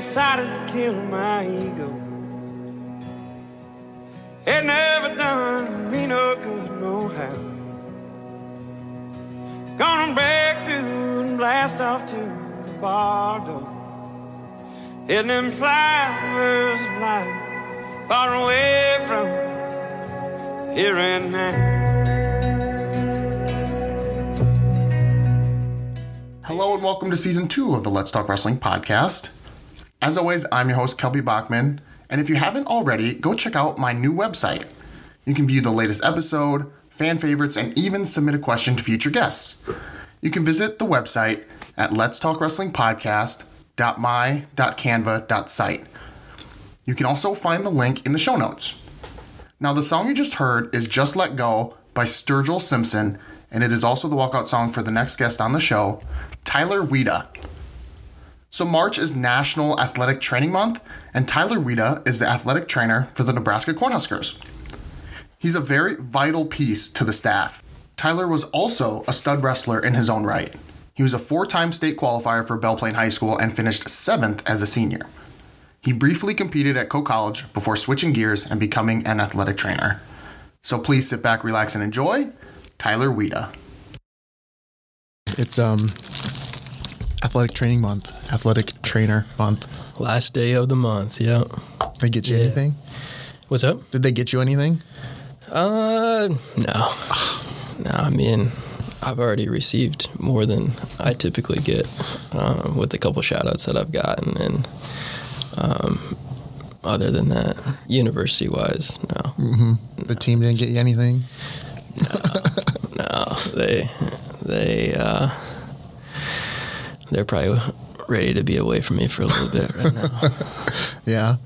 decided to kill my ego. It never done me no good, no how. Gonna break through and blast off to the bardo. Hitting them flowers of light, far away from here and now. Hello and welcome to season two of the Let's Talk Wrestling podcast. As always, I'm your host, Kelby Bachman, and if you haven't already, go check out my new website. You can view the latest episode, fan favorites, and even submit a question to future guests. You can visit the website at Let's Talk Wrestling Podcast.my.canva.site. You can also find the link in the show notes. Now, the song you just heard is Just Let Go by Sturgill Simpson, and it is also the walkout song for the next guest on the show, Tyler Weeda. So, March is National Athletic Training Month, and Tyler Weeda is the athletic trainer for the Nebraska Cornhuskers. He's a very vital piece to the staff. Tyler was also a stud wrestler in his own right. He was a four time state qualifier for Belle Plaine High School and finished seventh as a senior. He briefly competed at Coe College before switching gears and becoming an athletic trainer. So please sit back, relax, and enjoy Tyler Weeda. It's um athletic training month, athletic trainer month. Last day of the month. Yep. They get you Yeah. anything? What's up? Did they get you anything? Uh, no. No, I mean, I've already received more than I typically get uh, with a couple shout outs that I've gotten. And um, other than that, university wise, no. The team didn't get you anything? No. They, they, uh, they're probably ready to be away from me for a little bit right now. Yeah.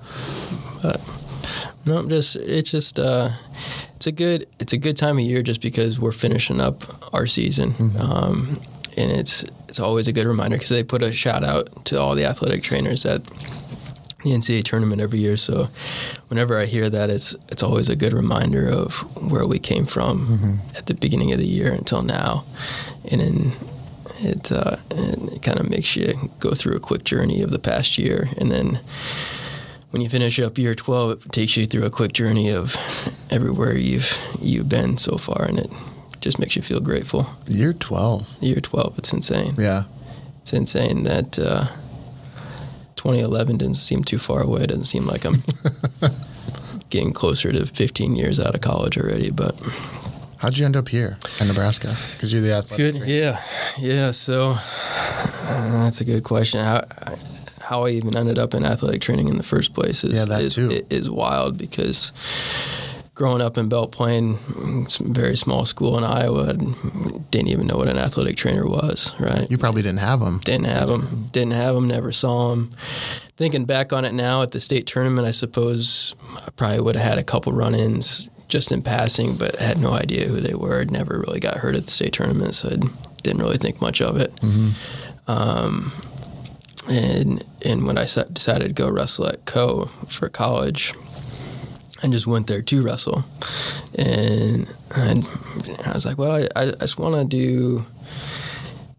But no, just it's just uh, it's a good it's a good time of year just because we're finishing up our season, um, and it's it's always a good reminder because they put a shout out to all the athletic trainers at the NCAA tournament every year. So whenever I hear that, it's it's always a good reminder of where we came from at the beginning of the year until now, and then. It, uh, it kind of makes you go through a quick journey of the past year, and then when you finish up year 12 it takes you through a quick journey of everywhere you've you've been so far and it just makes you feel grateful Year 12. year 12 it's insane Yeah. it's insane that uh, 2011 didn't seem too far away it doesn't seem like i'm getting closer to 15 years out of college already but How'd you end up here in Nebraska? Because you're the athletic Good. Yeah. Yeah. So uh, that's a good question. How how I even ended up in athletic training in the first place is Yeah, that is, too. is wild because growing up in it's a very small school in Iowa, didn't even know what an athletic trainer was. Right. You probably didn't have them. Didn't have them. Didn't have them. Never saw them. Thinking back on it now at the state tournament, I suppose I probably would have had a couple run-ins just in passing, but had no idea who they were. I'd never really got hurt at the state tournament, so I didn't really think much of it. Um, and and when I decided to go wrestle at Coe for college, I just went there to wrestle, and I, I was like, well, I, I just want to do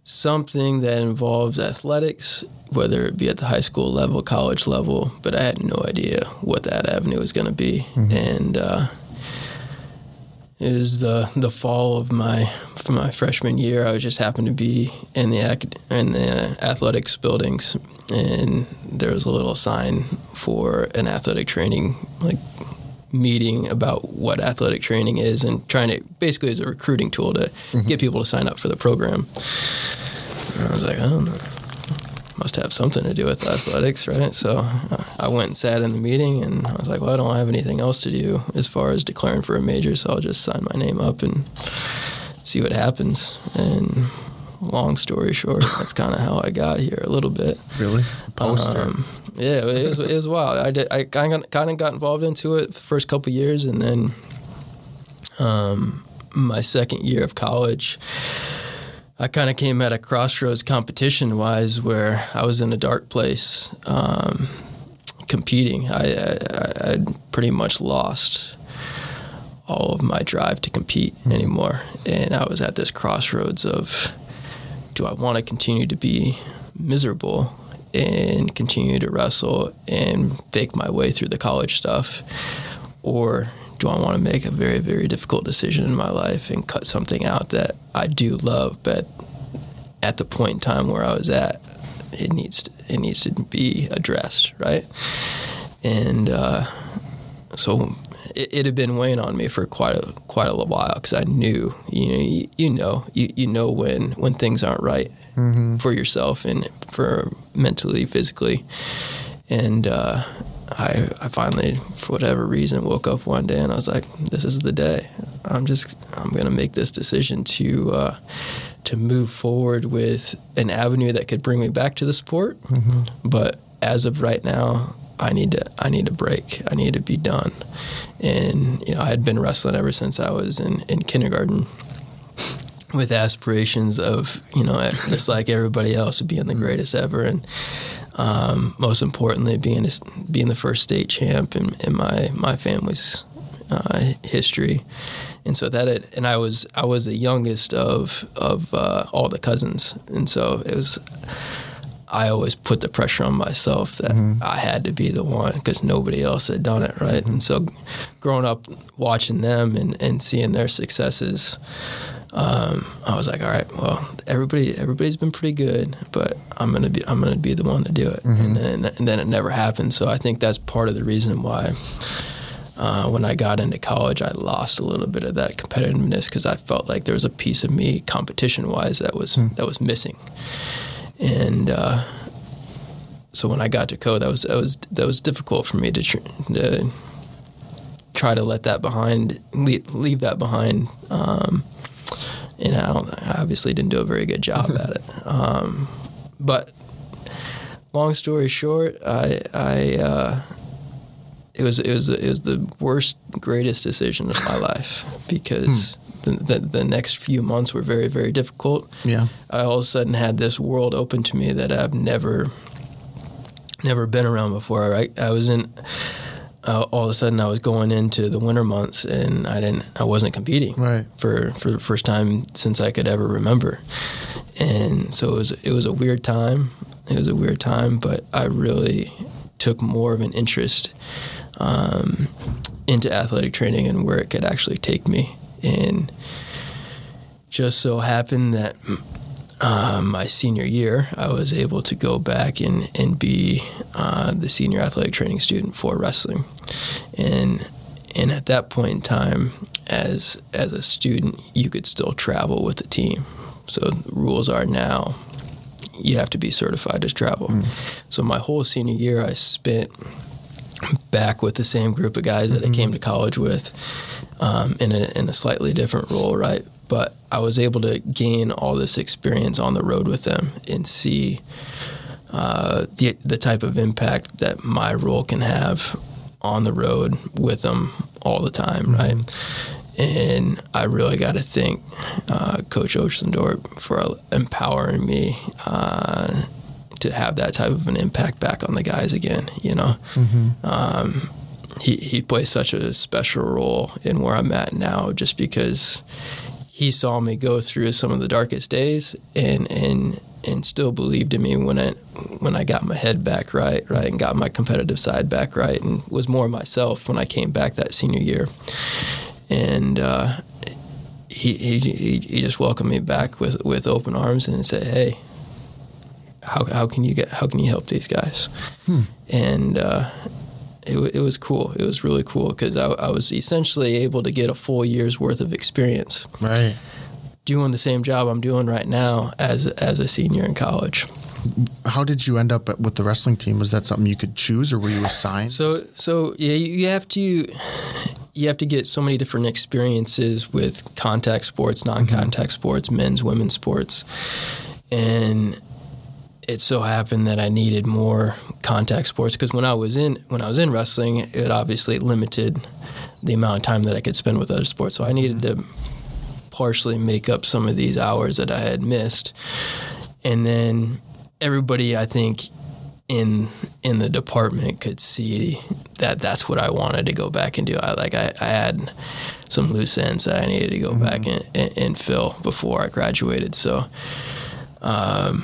something that involves athletics, whether it be at the high school level, college level, but I had no idea what that avenue was going to be. And uh, it was the the fall of my for my freshman year. I was just happened to be in the in the athletics buildings, and there was a little sign for an athletic training like meeting about what athletic training is and trying to basically as a recruiting tool to mm-hmm. get people to sign up for the program. And I was like, I don't know. Must have something to do with athletics, right? So uh, I went and sat in the meeting, and I was like, "Well, I don't have anything else to do as far as declaring for a major, so I'll just sign my name up and see what happens." And long story short, that's kind of how I got here a little bit. Really? Poster. Um, yeah, it was, it was wild. I did, I kind of got involved into it the first couple years, and then um, my second year of college, I kind of came at a crossroads competition wise, where I was in a dark place um, competing. I, I I'd pretty much lost all of my drive to compete anymore, and I was at this crossroads of do I want to continue to be miserable and continue to wrestle and fake my way through the college stuff? Or do I want to make a very, very difficult decision in my life and cut something out that I do love, but at the point in time where I was at, it needs to, it needs to be addressed, right? And uh, so it, it, had been weighing on me for quite a quite a while because I knew you know you, you, know you, you know when when things aren't right mm-hmm. for yourself and for mentally physically and uh, I I finally for whatever reason woke up one day and I was like this is the day I'm just I'm gonna make this decision to uh, to move forward with an avenue that could bring me back to the sport mm-hmm. but as of right now I need to I need to break. I need to be done. And you know, I had been wrestling ever since I was in, in kindergarten with aspirations of, you know, just like everybody else, being the greatest ever and um, most importantly being being the first state champ in, in my my family's uh, history. And so that it, and I was I was the youngest of of uh, all the cousins, and so it was I always put the pressure on myself that mm-hmm. I had to be the one because nobody else had done it, right? Mm-hmm. And so, growing up watching them and, and seeing their successes, um, I was like, all right, well, everybody everybody's been pretty good, but I'm gonna be I'm gonna be the one to do it, mm-hmm. and then and then it never happened. So I think that's part of the reason why. Uh, when I got into college, I lost a little bit of that competitiveness because I felt like there was a piece of me, competition-wise, that was mm. that was missing and uh, so when I got to Coe, that was that was that was difficult for me to, tr- to try to let that behind, leave, leave that behind. Um, and I, don't, I obviously didn't do a very good job at it. Um, but long story short, I, I uh, it was it was it was the worst, greatest decision of my life because. Hmm the, the, the, next few months were very, very difficult. Yeah. I all of a sudden had this world open to me that I've never, never been around before. I, I was in, uh, all of a sudden I was going into the winter months and I didn't, I wasn't competing right. for, for the first time since I could ever remember. And so it was, it was a weird time. It was a weird time, but I really took more of an interest um, into athletic training and where it could actually take me and just so happened that uh, my senior year, I was able to go back and, and be uh, the senior athletic training student for wrestling. And and at that point in time, as as a student, you could still travel with the team. So the rules are now you have to be certified to travel. Mm. So my whole senior year, I spent back with the same group of guys that mm-hmm. I came to college with um, in, a, in a slightly different role, right? But I was able to gain all this experience on the road with them and see uh, the, the type of impact that my role can have on the road with them all the time, mm-hmm. right? And I really got to thank uh, Coach Ochlendorp for empowering me uh, to have that type of an impact back on the guys again, you know? Mm-hmm. Um, he, he plays such a special role in where I'm at now just because he saw me go through some of the darkest days and and and still believed in me when I when I got my head back right right and got my competitive side back right and was more myself when I came back that senior year and uh, he, he he just welcomed me back with, with open arms and said hey how, how can you get how can you help these guys hmm. and uh, it, it was cool. It was really cool because I, I was essentially able to get a full year's worth of experience. Right. Doing the same job I'm doing right now as as a senior in college. How did you end up with the wrestling team? Was that something you could choose, or were you assigned? So, so yeah, you have to you have to get so many different experiences with contact sports, non-contact mm-hmm. sports, men's, women's sports, and it so happened that I needed more contact sports because when I was in when I was in wrestling, it obviously limited the amount of time that I could spend with other sports. So I needed to partially make up some of these hours that I had missed. And then everybody, I think, in in the department could see that that's what I wanted to go back and do. I like I, I had some loose ends that I needed to go mm-hmm. back and, and, and, fill before I graduated. So. Um,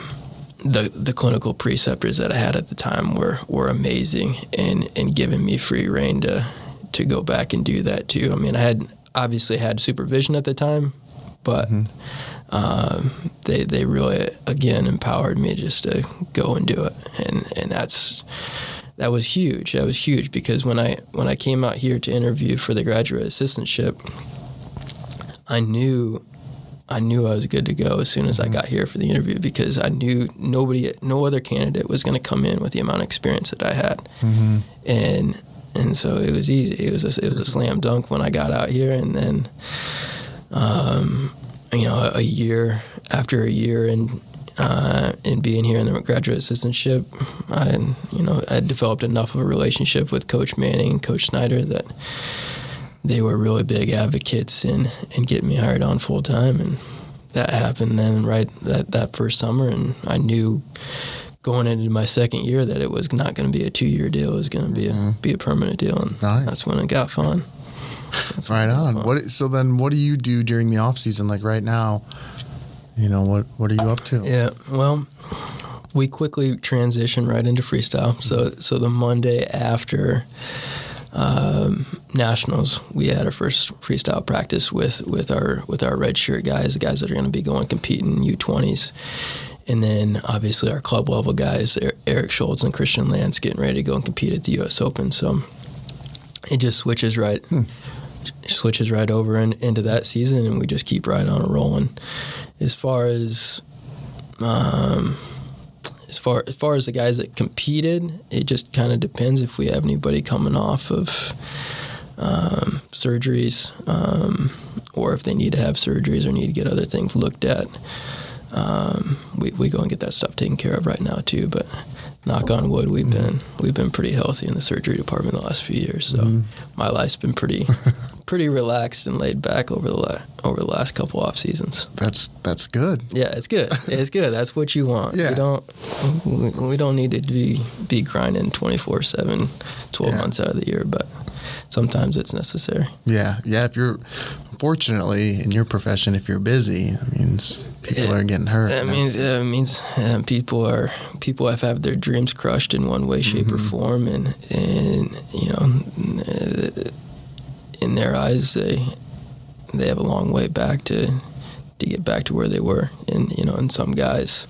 the the clinical preceptors that I had at the time were were amazing and and giving me free reign to to go back and do that too. I mean, I had obviously had supervision at the time, but um, they they really again empowered me just to go and do it, and and that's that was huge. That was huge because when I when I came out here to interview for the graduate assistantship, I knew I knew I was good to go as soon as I got here for the interview because I knew nobody, no other candidate was going to come in with the amount of experience that I had, and and so it was easy. It was a, it was a slam dunk when I got out here, and then, um, you know, a, a year after a year and. Uh, and being here in the graduate assistantship, I, you know, I developed enough of a relationship with Coach Manning and Coach Snyder that they were really big advocates in in getting me hired on full time, and that happened then right that that first summer, and I knew going into my second year that it was not going to be a two year deal; it was going to be a mm-hmm. be a permanent deal, and Nice. that's when it got fun. That's Right on. fun. What? So then, what do you do during the off season? Like right now, you know what? What are you up to? Yeah, well, we quickly transitioned right into freestyle. So, so the Monday after um, nationals, we had our first freestyle practice with with our with our red shirt guys, the guys that are going to be going competing U twenties. And then obviously our club level guys, Er- Eric Schultz and Christian Lance, getting ready to go and compete at the U.S. Open. So it just switches right, switches right over in, into that season, and we just keep right on rolling. As far as um, as far as far as the guys that competed, it just kind of depends if we have anybody coming off of um, surgeries, um, or if they need to have surgeries or need to get other things looked at. Um, we, we go and get that stuff taken care of right now too. But knock on wood, we've been we've been pretty healthy in the surgery department the last few years. So my life's been pretty pretty relaxed and laid back over the la- over the last couple off seasons. That's that's good. Yeah, it's good. It's good. That's what you want. Yeah. We don't we, we don't need to be be grinding 24/7 12 Yeah. months out of the year, but sometimes it's necessary. Yeah, yeah. If you're unfortunately in your profession, if you're busy, that means people Yeah. are getting hurt. That means that means uh, people are people have had their dreams crushed in one way, shape, or form, and and you know, in their eyes, they they have a long way back to to get back to where they were. And you know, and some guys,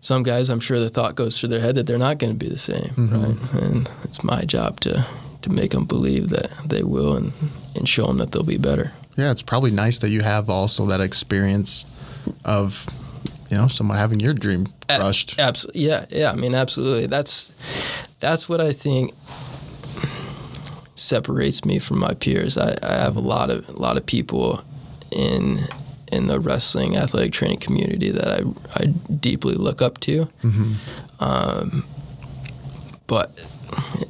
some guys, I'm sure the thought goes through their head that they're not going to be the same, mm-hmm. right? And it's my job to to make them believe that they will, and and show them that they'll be better. yeah, it's probably nice that you have also that experience of you know someone having your dream crushed. Absolutely, yeah, yeah. I mean, absolutely. That's that's what I think separates me from my peers. I, I have a lot of a lot of people in in the wrestling athletic training community that I I deeply look up to. Um, but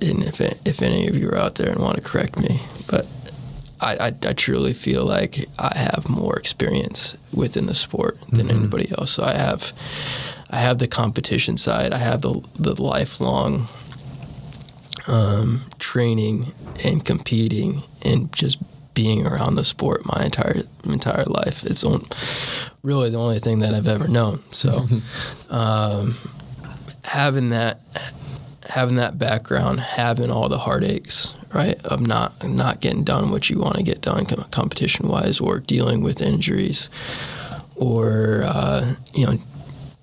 and if if any of you are out there and want to correct me, but I, I, I truly feel like I have more experience within the sport than anybody else. So I have I have the competition side. I have the the lifelong um, training and competing and just being around the sport my entire entire life. It's on, really the only thing that I've ever known. So um, having that having that background, having all the heartaches, right, of not not getting done what you want to get done competition wise, or dealing with injuries, or uh, you know,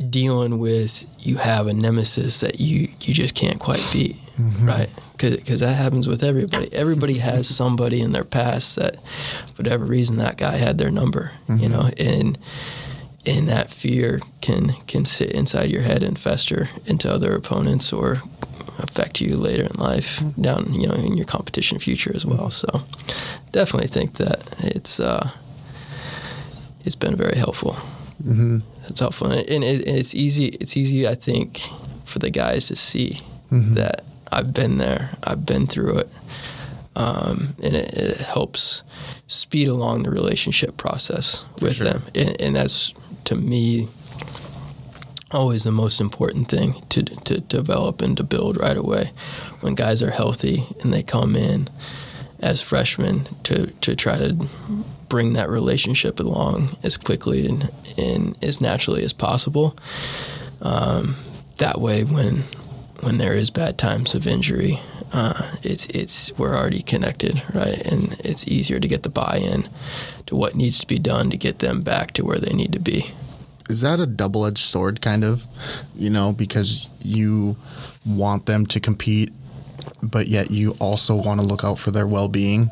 dealing with you have a nemesis that you you just can't quite beat, mm-hmm. right? Because that happens with everybody. Everybody has mm-hmm. somebody in their past that, for whatever reason, that guy had their number, you know, mm-hmm. and and that fear can can sit inside your head and fester into other opponents or affect you later in life down you know in your competition future as well. So definitely think that it's uh it's been very helpful. Mm-hmm. It's helpful. And, it, and it, it's easy it's easy i think for the guys to see that i've been there i've been through it um, and it, it helps speed along the relationship process with sure. them. And, and that's to me always the most important thing to, to develop and to build right away. When guys are healthy and they come in as freshmen to, to try to bring that relationship along as quickly and, and as naturally as possible Um, that way, when when there is bad times of injury, uh, it's it's we're already connected, right? And it's easier to get the buy-in to what needs to be done to get them back to where they need to be. Is that a double edged sword, kind of? You know, because you want them to compete, but yet you also want to look out for their well being?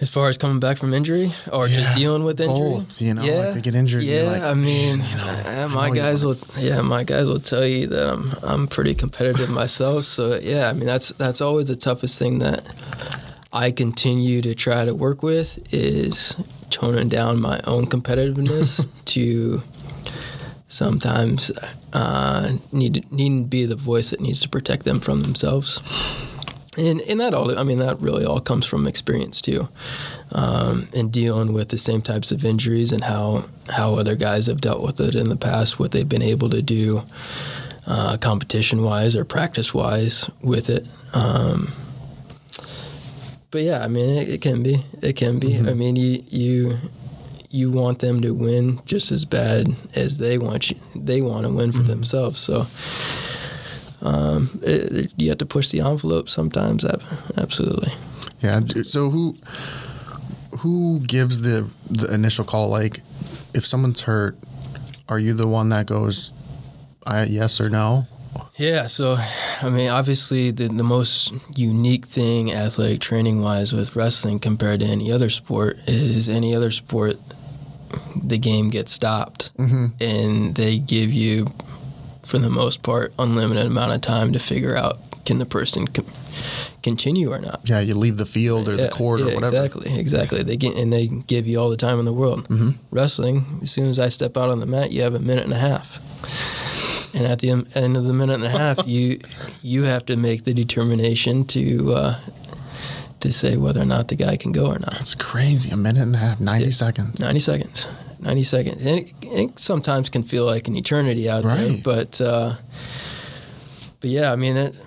As far as coming back from injury or Yeah, just dealing with injury, both, you know, like they get injured Yeah, like, I mean, you know, uh, my guys will. Yeah, my guys will tell you that I'm I'm pretty competitive myself. So yeah, I mean that's that's always the toughest thing that I continue to try to work with is toning down my own competitiveness to sometimes uh, need need to be the voice that needs to protect them from themselves. And, and that all, I mean, that really all comes from experience too, um, and dealing with the same types of injuries and how how other guys have dealt with it in the past, what they've been able to do, uh, competition wise or practice wise with it. Um, but yeah, I mean, it, it can be, it can be. I mean, you you you want them to win just as bad as they want you. They want to win for themselves. So um, it, you have to push the envelope sometimes. Absolutely. Yeah. So who who gives the the initial call? Like, if someone's hurt, are you the one that goes, I, yes or no? Yeah. So, I mean, obviously, the the most unique thing athletic training wise with wrestling compared to any other sport is any other sport, the game gets stopped, and they give you, for the most part, unlimited amount of time to figure out can the person co- continue or not. Yeah, you leave the field or the court or whatever. Exactly, exactly. They get and they give you all the time in the world. Mm-hmm. Wrestling, as soon as I step out on the mat, you have a minute and a half. And at the end of the minute and a half, you you have to make the determination to uh, to say whether or not the guy can go or not. It's crazy. A minute and a half, 90 seconds. Ninety seconds. Ninety seconds. And it, it sometimes can feel like an eternity out there, but uh, but yeah, I mean it,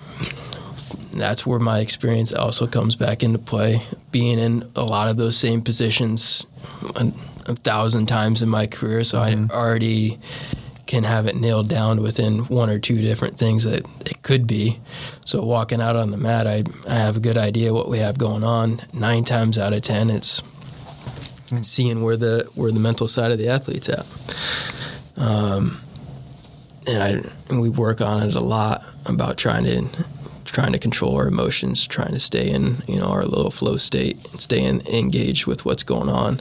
that's where my experience also comes back into play. Being in a lot of those same positions a, a thousand times in my career, so I already can have it nailed down within one or two different things that it could be. So walking out on the mat, I, I have a good idea what we have going on. Nine times out of ten, it's seeing where the where the mental side of the athlete's at. Um, and I and we work on it a lot about trying to trying to control our emotions, trying to stay in you know our little flow state, stay in, engaged with what's going on.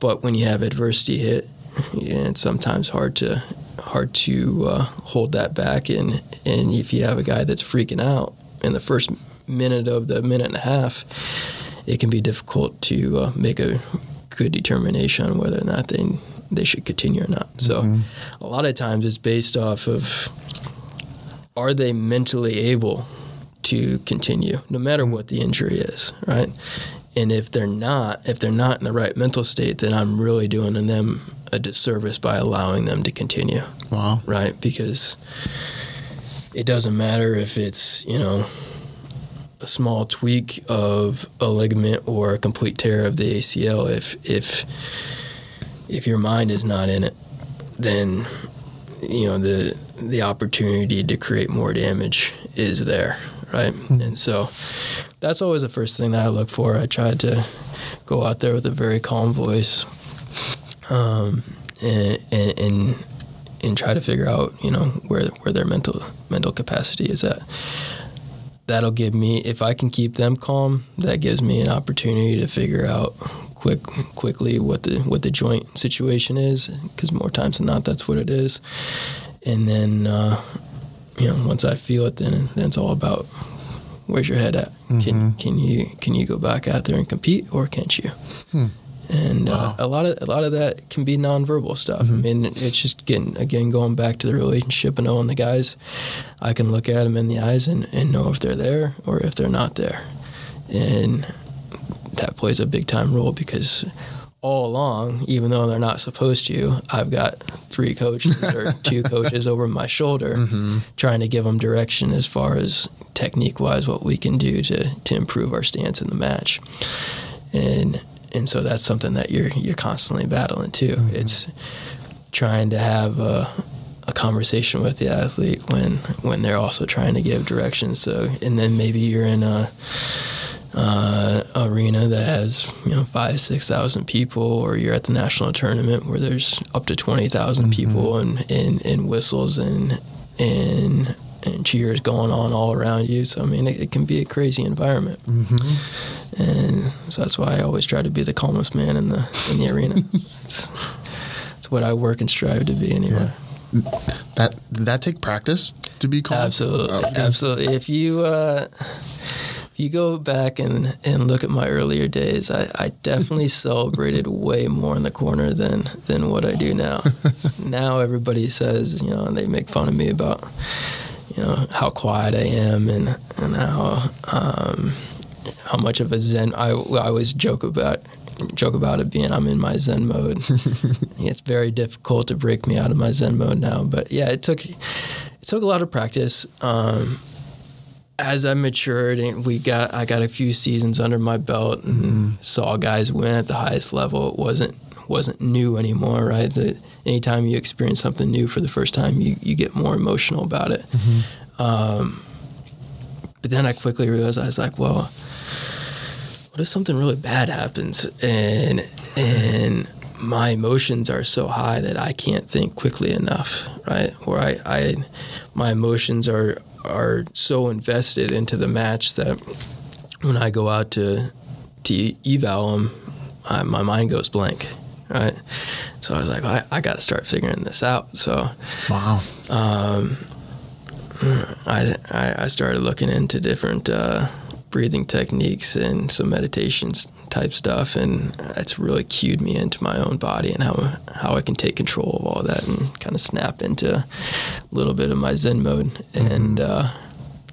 But when you have adversity hit, yeah, it's sometimes hard to hard to uh, hold that back. And and if you have a guy that's freaking out in the first minute of the minute and a half, it can be difficult to uh, make a good determination on whether or not they they should continue or not. So a lot of times it's based off of are they mentally able to continue no matter what the injury is, right? And if they're not, if they're not in the right mental state, then I'm really doing them a disservice by allowing them to continue Wow. right? Because it doesn't matter if it's, you know, a small tweak of a ligament or a complete tear of the ACL. If if if your mind is not in it, then you know the the opportunity to create more damage is there, right? And so that's always the first thing that I look for. I try to go out there with a very calm voice, um, and, and, and and try to figure out, you know, where where their mental mental capacity is at. That'll give me, if I can keep them calm, that gives me an opportunity to figure out quick quickly what the what the joint situation is, because more times than not, that's what it is. And then, uh, you know, once I feel it, then then it's all about where's your head at. Can can you can you go back out there and compete, or can't you? And uh, a lot of a lot of that can be nonverbal stuff. I mean, it's just getting again going back to the relationship and knowing the guys. I can look at them in the eyes and, and know if they're there or if they're not there, and that plays a big time role because all along, even though they're not supposed to, I've got three coaches or two coaches over my shoulder trying to give them direction as far as technique wise what we can do to to improve our stance in the match, and and so that's something that you're you're constantly battling too. It's trying to have a, a conversation with the athlete when when they're also trying to give directions. So, and then maybe you're in a uh, arena that has you know five six thousand people, or you're at the national tournament where there's up to twenty people and, and and whistles and and and cheers going on all around you. So I mean, it, it can be a crazy environment, and so that's why I always try to be the calmest man in the in the arena. it's, it's what I work and strive to be anyway. That did that take practice to be calm? Absolutely, Oh, okay. absolutely. If you uh, if you go back and, and look at my earlier days, I, I definitely celebrated way more in the corner than than what I do now. now everybody says, you know, and they make fun of me about, you know, how quiet I am and and how um, how much of a zen. I, I always joke about joke about it being I'm in my zen mode. it's very difficult to break me out of my zen mode now, but yeah, it took it took a lot of practice. Um, as I matured and we got I got a few seasons under my belt and saw guys win at the highest level, it wasn't wasn't new anymore, right? The, anytime you experience something new for the first time, you, you get more emotional about it. Um, but then I quickly realized I was like, well, what if something really bad happens and and my emotions are so high that I can't think quickly enough, right? Or I, I my emotions are are so invested into the match that when I go out to to eval them, I, my mind goes blank, right? So I was like, I, I got to start figuring this out. So Wow. I, I, I started looking into different uh, breathing techniques and some meditations type stuff, and it's really cued me into my own body and how how I can take control of all that and kind of snap into a little bit of my Zen mode, and uh,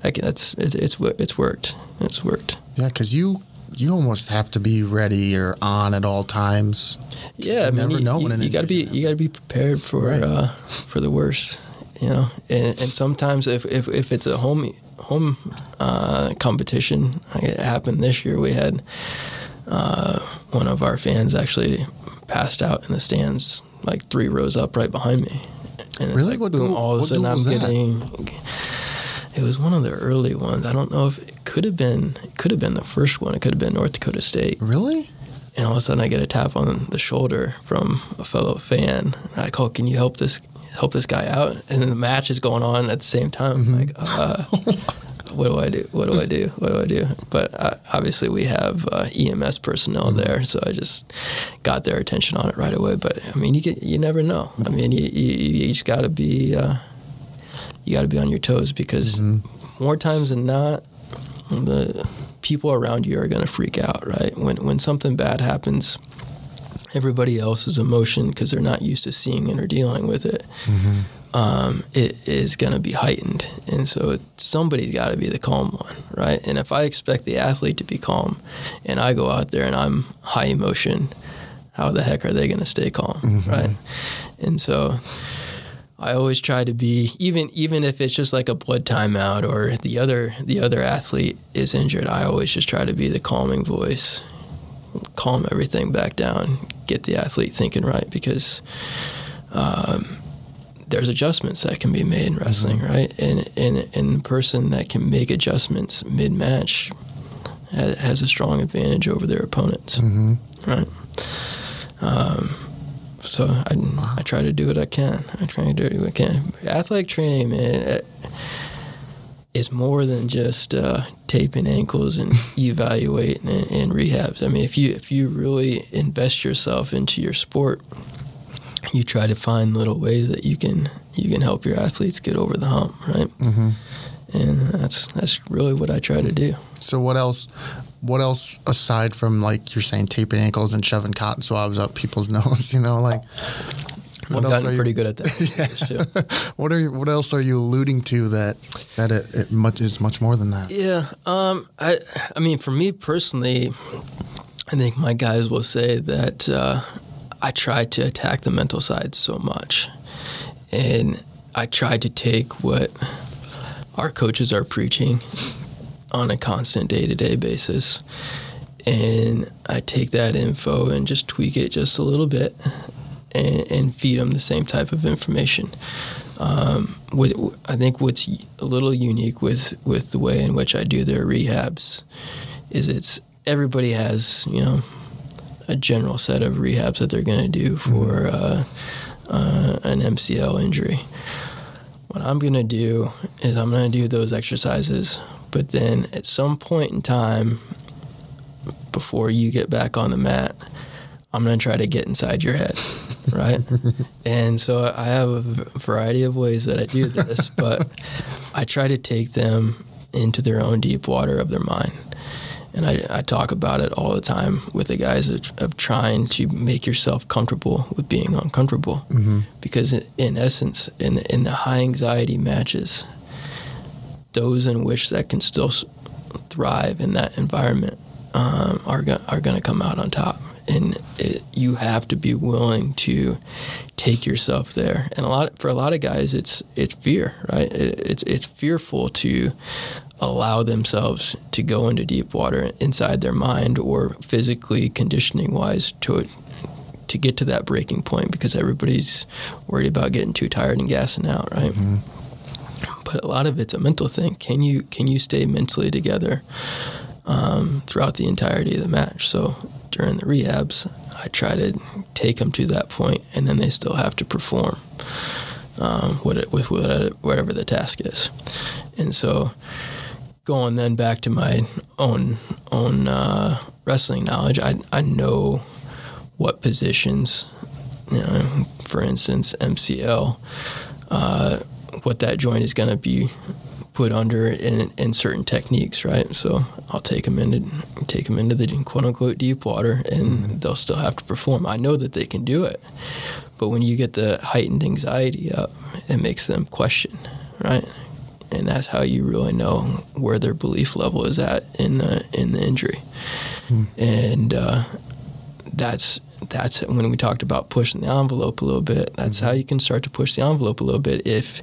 I can, that's it's, it's it's worked. It's worked. Yeah, because you you almost have to be ready or on at all times. Yeah, I You mean, never you, know when an you got to be you got to be prepared for Right. uh, for the worst, you know. And, and sometimes if, if, if it's a home home uh, competition, like it happened this year. We had uh, one of our fans actually passed out in the stands, like three rows up, right behind me. And Really? like, What boom, duel- all of a sudden I'm getting. It was one of the early ones. I don't know if could have been. It could have been the first one. It could have been North Dakota State Really? and all of a sudden I get a tap on the shoulder from a fellow fan. And I call, "Can you help this help this guy out?" And then the match is going on at the same time. I'm Like, uh, what do I do? What do I do? What do I do? But uh, obviously we have uh, EMS personnel there, so I just got their attention on it right away. But I mean, you get, you never know. I mean, you you, you just got to be uh, you got to be on your toes because more times than not, the people around you are going to freak out, right? When when something bad happens, everybody else's emotion because they're not used to seeing it or dealing with it, um, it is going to be heightened, and so it, somebody's got to be the calm one, right? And if I expect the athlete to be calm, and I go out there and I'm high emotion, how the heck are they going to stay calm, right? And so. I always try to be even even if it's just like a blood timeout or the other the other athlete is injured. I always just try to be the calming voice, calm everything back down, get the athlete thinking right because um, there's adjustments that can be made in wrestling, right? And and and the person that can make adjustments mid match has, has a strong advantage over their opponents, right? Um, so I, I try to do what I can. I try to do what I can. Athletic training, man, more than just uh, taping ankles and evaluating and, and rehabs. I mean, if you if you really invest yourself into your sport, you try to find little ways that you can you can help your athletes get over the hump, right? Mm-hmm. And that's that's really what I try to do. So what else? What else aside from like you're saying taping ankles and shoving cotton swabs up people's nose? You know, like I've else are gotten you- pretty good at that years, too. what are you, what else are you alluding to that that it, it much is much more than that? Yeah. Um. I. I mean, for me personally, I think my guys will say that uh, I try to attack the mental side so much, and I try to take what our coaches are preaching on a constant day to day basis, and I take that info and just tweak it just a little bit. and, and feed them the same type of information. Um, what, I think what's a little unique with, with the way in which I do their rehabs is it's everybody has you know a general set of rehabs that they're going to do for uh, uh, an MCL injury. What I'm going to do is I'm going to do those exercises, but then at some point in time, before you get back on the mat, I'm going to try to get inside your head, right? and so I have a variety of ways that I do this, but I try to take them into their own deep water of their mind. And I, I talk about it all the time with the guys of, of trying to make yourself comfortable with being uncomfortable. Mm-hmm. Because in essence, in in the high anxiety matches, those in which that can still thrive in that environment um, are go- are going to come out on top, and it, you have to be willing to take yourself there. And a lot for a lot of guys, it's it's fear, right? It, it's it's fearful to allow themselves to go into deep water inside their mind or physically conditioning wise to to get to that breaking point because everybody's worried about getting too tired and gassing out, right? Mm-hmm. But a lot of it's a mental thing. Can you can you stay mentally together? um, throughout the entirety of the match. So during the rehabs, I try to take them to that point, and then they still have to perform um, with whatever the task is. And so going then back to my own own uh, wrestling knowledge, I I know what positions, you know, for instance, MCL, uh, what that joint is going to be put under in, in certain techniques, right? So I'll take them into take them into the quote unquote deep water, and mm-hmm. they'll still have to perform. I know that they can do it, but when you get the heightened anxiety up, it makes them question, right? And that's how you really know where their belief level is at in the in the injury, mm. and uh, that's that's when we talked about pushing the envelope a little bit. That's mm-hmm. how you can start to push the envelope a little bit. If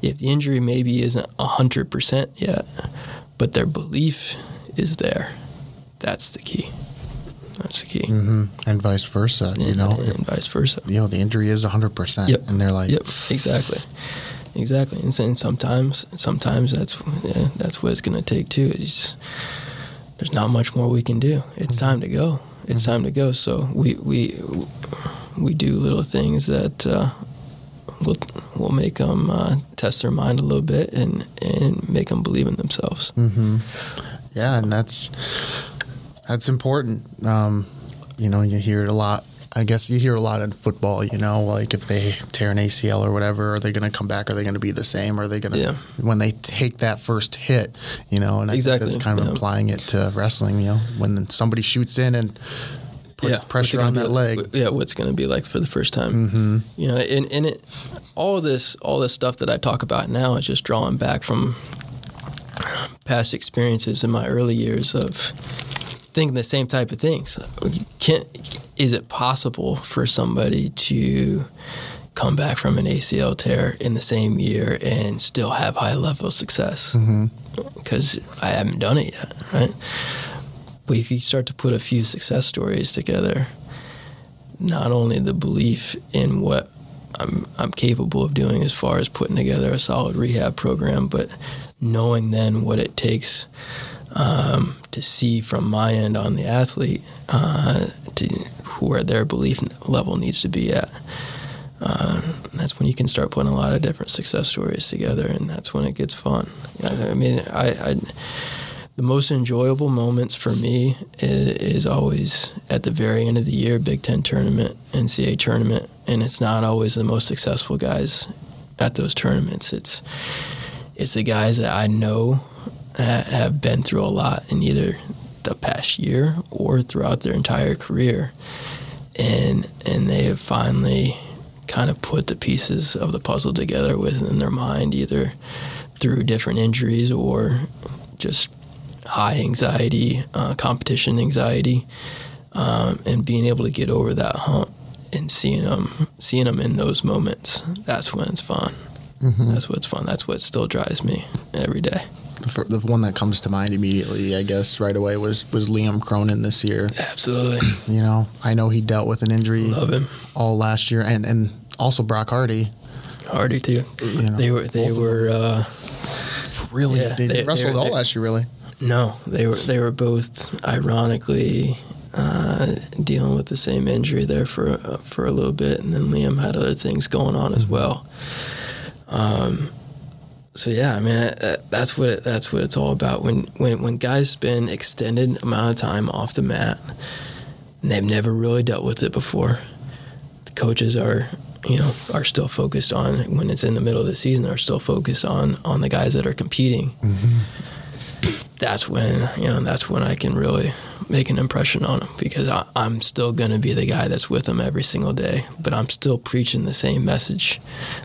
if the injury maybe isn't hundred percent yet, but their belief is there, that's the key. That's the key. Mm-hmm. And vice versa, you know, and, and vice versa. You know, the injury is hundred percent, yep. and they're like, yep, exactly. Exactly, and, and sometimes, sometimes that's yeah, that's what it's going to take too. It's, there's not much more we can do. It's mm-hmm. time to go it's mm-hmm. time to go. So we we we do little things that uh, will will make them uh, test their mind a little bit and and make them believe in themselves. Mm-hmm. Yeah, so. and that's that's important. Um, you know, you hear it a lot I guess you hear a lot in football, you know, like if they tear an ACL or whatever, are they going to come back? Are they going to be the same? Are they going to, yeah. when they take that first hit, you know, and I exactly. think that's kind of yeah. applying it to wrestling, you know, when somebody shoots in and puts yeah. pressure on that leg. Yeah, what's going to be like for the first time. Mm-hmm. You know, and, and it, all this, all this stuff that I talk about now is just drawing back from past experiences in my early years of thinking the same type of things. Can't is it possible for somebody to come back from an ACL tear in the same year and still have high level of success? Because mm-hmm. I haven't done it yet, right? But if you start to put a few success stories together, not only the belief in what I'm, I'm capable of doing as far as putting together a solid rehab program, but knowing then what it takes um, to see from my end on the athlete uh, to where their belief level needs to be at. Uh, that's when you can start putting a lot of different success stories together, and that's when it gets fun. I mean, I, I the most enjoyable moments for me is, is, always at the very end of the year, Big Ten tournament, NCAA tournament, and it's not always the most successful guys at those tournaments. It's it's the guys that I know have been through a lot in either the past year or throughout their entire career, and and they have finally kind of put the pieces of the puzzle together within their mind, either through different injuries or just high anxiety, uh, competition anxiety, um, and being able to get over that hump and seeing them, seeing them in those moments. That's when it's fun. Mm-hmm. That's what's fun. That's what still drives me every day. The, the one that comes to mind immediately, I guess, right away was was Liam Cronin this year. Absolutely. You know, I know he dealt with an injury Love him. all last year, and and also Brock Hardy. Hardy too. You know, they were they were uh, Really, Yeah, they, they- wrestled they're- all they- last year. Really, no, they were they were both ironically uh, dealing with the same injury there for uh, for a little bit, and then Liam had other things going on as well. Um, so yeah, I mean that, uh, that's what it, that's what it's all about. When when when guys spend extended amount of time off the mat, and they've never really dealt with it before, the coaches are you know are still focused on when it's in the middle of the season are still focused on on the guys that are competing mm-hmm. that's when you know that's when I can really make an impression on them because I, I'm still going to be the guy that's with them every single day, but I'm still preaching the same message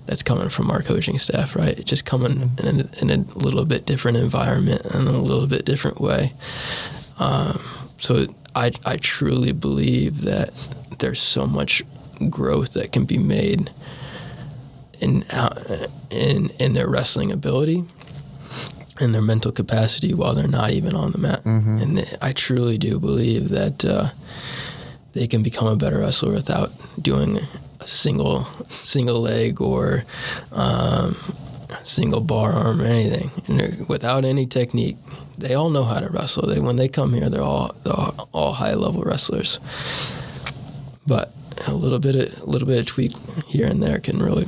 that's coming from our coaching staff, right? Just coming in a, in a little bit different environment and a little bit different way. Um, so I I truly believe that there's so much growth that can be made in uh, in in their wrestling ability and their mental capacity while they're not even on the mat. And they, I truly do believe that uh, they can become a better wrestler without doing a single single leg or um, single bar arm or anything. And without any technique, they all know how to wrestle. They when they come here, they're all they're all, all high level wrestlers. But a little bit of, a little bit of tweak here and there can really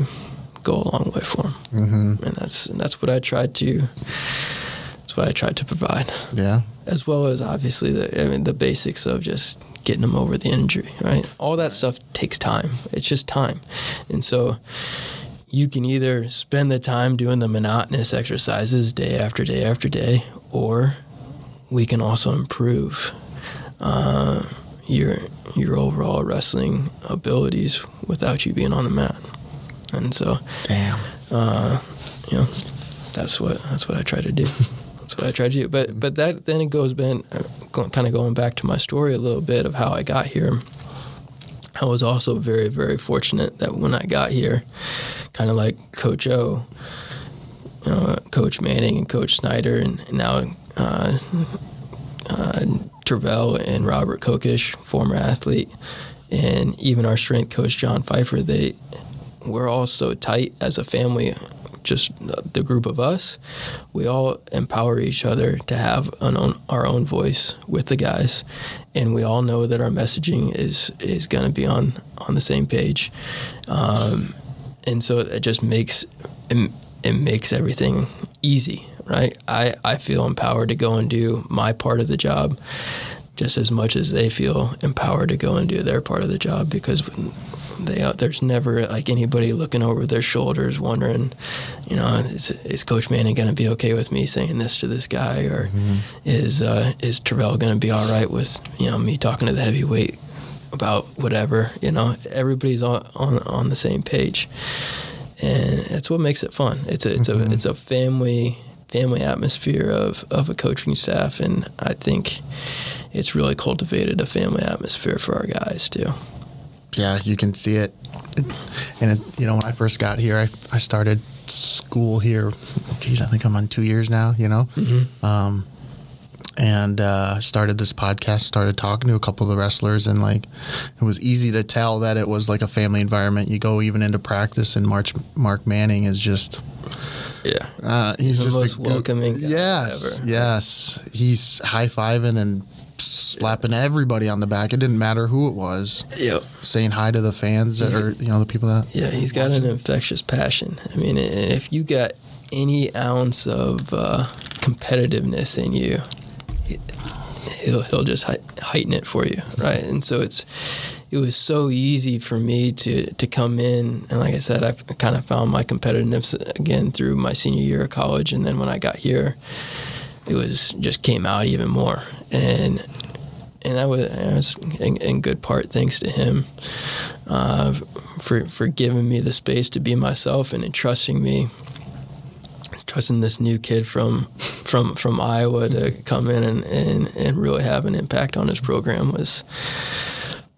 go a long way for them. Mm-hmm. And that's and that's what I tried to. That's what I tried to provide, yeah. as well as obviously the I mean the basics of just getting them over the injury. Right, all that stuff takes time. It's just time, and so you can either spend the time doing the monotonous exercises day after day after day, or we can also improve uh, your your overall wrestling abilities without you being on the mat. And so, Damn. you know, that's what that's what I try to do. That's what I try to do. But but that then it goes ben kind of going back to my story a little bit of how I got here. I was also very very fortunate that when I got here, kind of like Coach O, you know, Coach Manning and Coach Snyder, and, and now uh, uh, Tervel and Robert Kokesh, former athlete, and even our strength coach John Pfeiffer. They we're all so tight as a family. Just the group of us, we all empower each other to have own, our own voice with the guys, and we all know that our messaging is is going to be on on the same page, um, and so it just makes it, it makes everything easy, right? I I feel empowered to go and do my part of the job, just as much as they feel empowered to go and do their part of the job because they uh, there's never like anybody looking over their shoulders wondering, you know, is, is Coach Manning going to be okay with me saying this to this guy, or is uh, is Tervel going to be all right with you know me talking to the heavyweight about whatever? You know, everybody's on on, on the same page, and that's what makes it fun. It's a it's a it's a family family atmosphere of of a coaching staff, and I think it's really cultivated a family atmosphere for our guys too. Yeah, you can see it. And it, you know, when I first got here, I, I started school here. Geez, I think I'm on two years now. You know, um, and uh, started this podcast. Started talking to a couple of the wrestlers, and like, it was easy to tell that it was like a family environment. You go even into practice, and March Mark Manning is just. Yeah. Uh, he's the just most a welcoming guy Yes, ever. yes. He's high fiving and slapping everybody on the back. It didn't matter who it was. Yep. Saying hi to the fans that or you know the people that. Yeah, he's got an infectious passion. I mean, and if you got any ounce of uh, competitiveness in you, he- he'll he'll just heighten it for you, right? And so it's it was so easy for me to to come in, and like I said, I kind of found my competitiveness again through my senior year of college, and then when I got here, it was just came out even more, and and that was, that was in, in good part thanks to him uh, for for giving me the space to be myself and entrusting me, trusting this new kid from from from Iowa to come in and, and, and really have an impact on his program was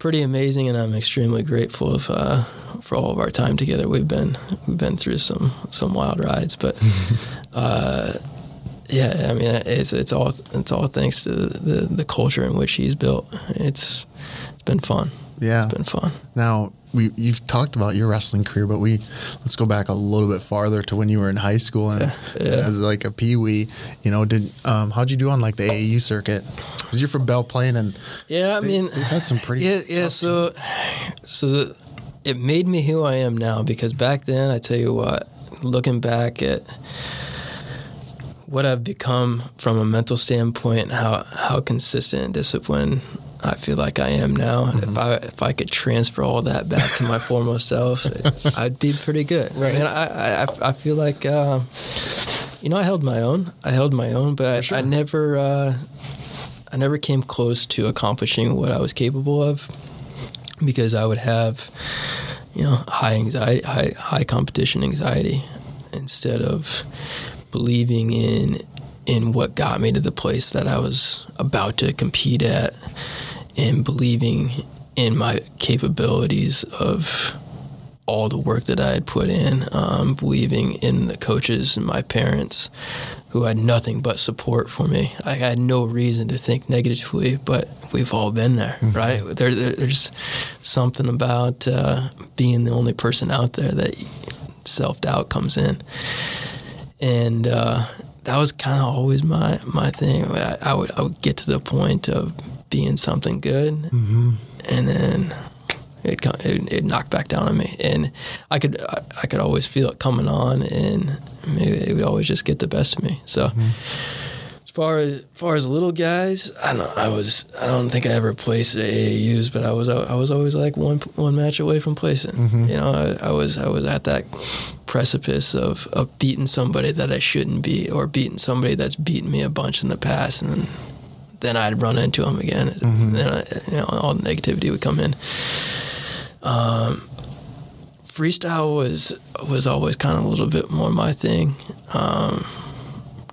pretty amazing, and I'm extremely grateful of, uh, for all of our time together. We've been we've been through some some wild rides, but uh, Yeah, I mean, it's it's all it's all thanks to the the culture in which he's built. It's it's been fun. Yeah. It's been fun. Now we you've talked about your wrestling career, but we let's go back a little bit farther to when you were in high school and Yeah, yeah. as like a pee wee. You know, did um, how'd you do on like the AAU circuit? Because you're from Belle Plaine, and Yeah, I they, mean, they've had some pretty yeah, yeah. So, so the, it made me who I am now because back then, I tell you what, looking back at what I've become from a mental standpoint, how how consistent and disciplined I feel like I am now. Mm-hmm. If I if I could transfer all that back to my former self, I'd be pretty good. Right. And I I, I feel like. Uh, you know, I held my own. I held my own, but I never, uh, I never came close to accomplishing what I was capable of because I would have, you know, high anxiety, high, high competition anxiety, instead of believing in in what got me to the place that I was about to compete at, and believing in my capabilities of all the work that I had put in, um, believing in the coaches and my parents who had nothing but support for me. I had no reason to think negatively, but we've all been there, right? There, there- there's something about uh, being the only person out there that self doubt comes in. And uh, that was kind of always my, my thing. I, I, would, I would get to the point of being something good, and then it it knocked back down on me, and I could I, I could always feel it coming on, and it, would always just get the best of me. So. As far as, far as little guys, I don't. I was. I don't think I ever placed at AAUs, but I was. I was always like one one match away from placing. You know, I, I was. I was at that precipice of, of beating somebody that I shouldn't be, or beating somebody that's beaten me a bunch in the past, and then I'd run into them again. And then I, you know, all the negativity would come in. Um, freestyle was was always kind of a little bit more my thing, um,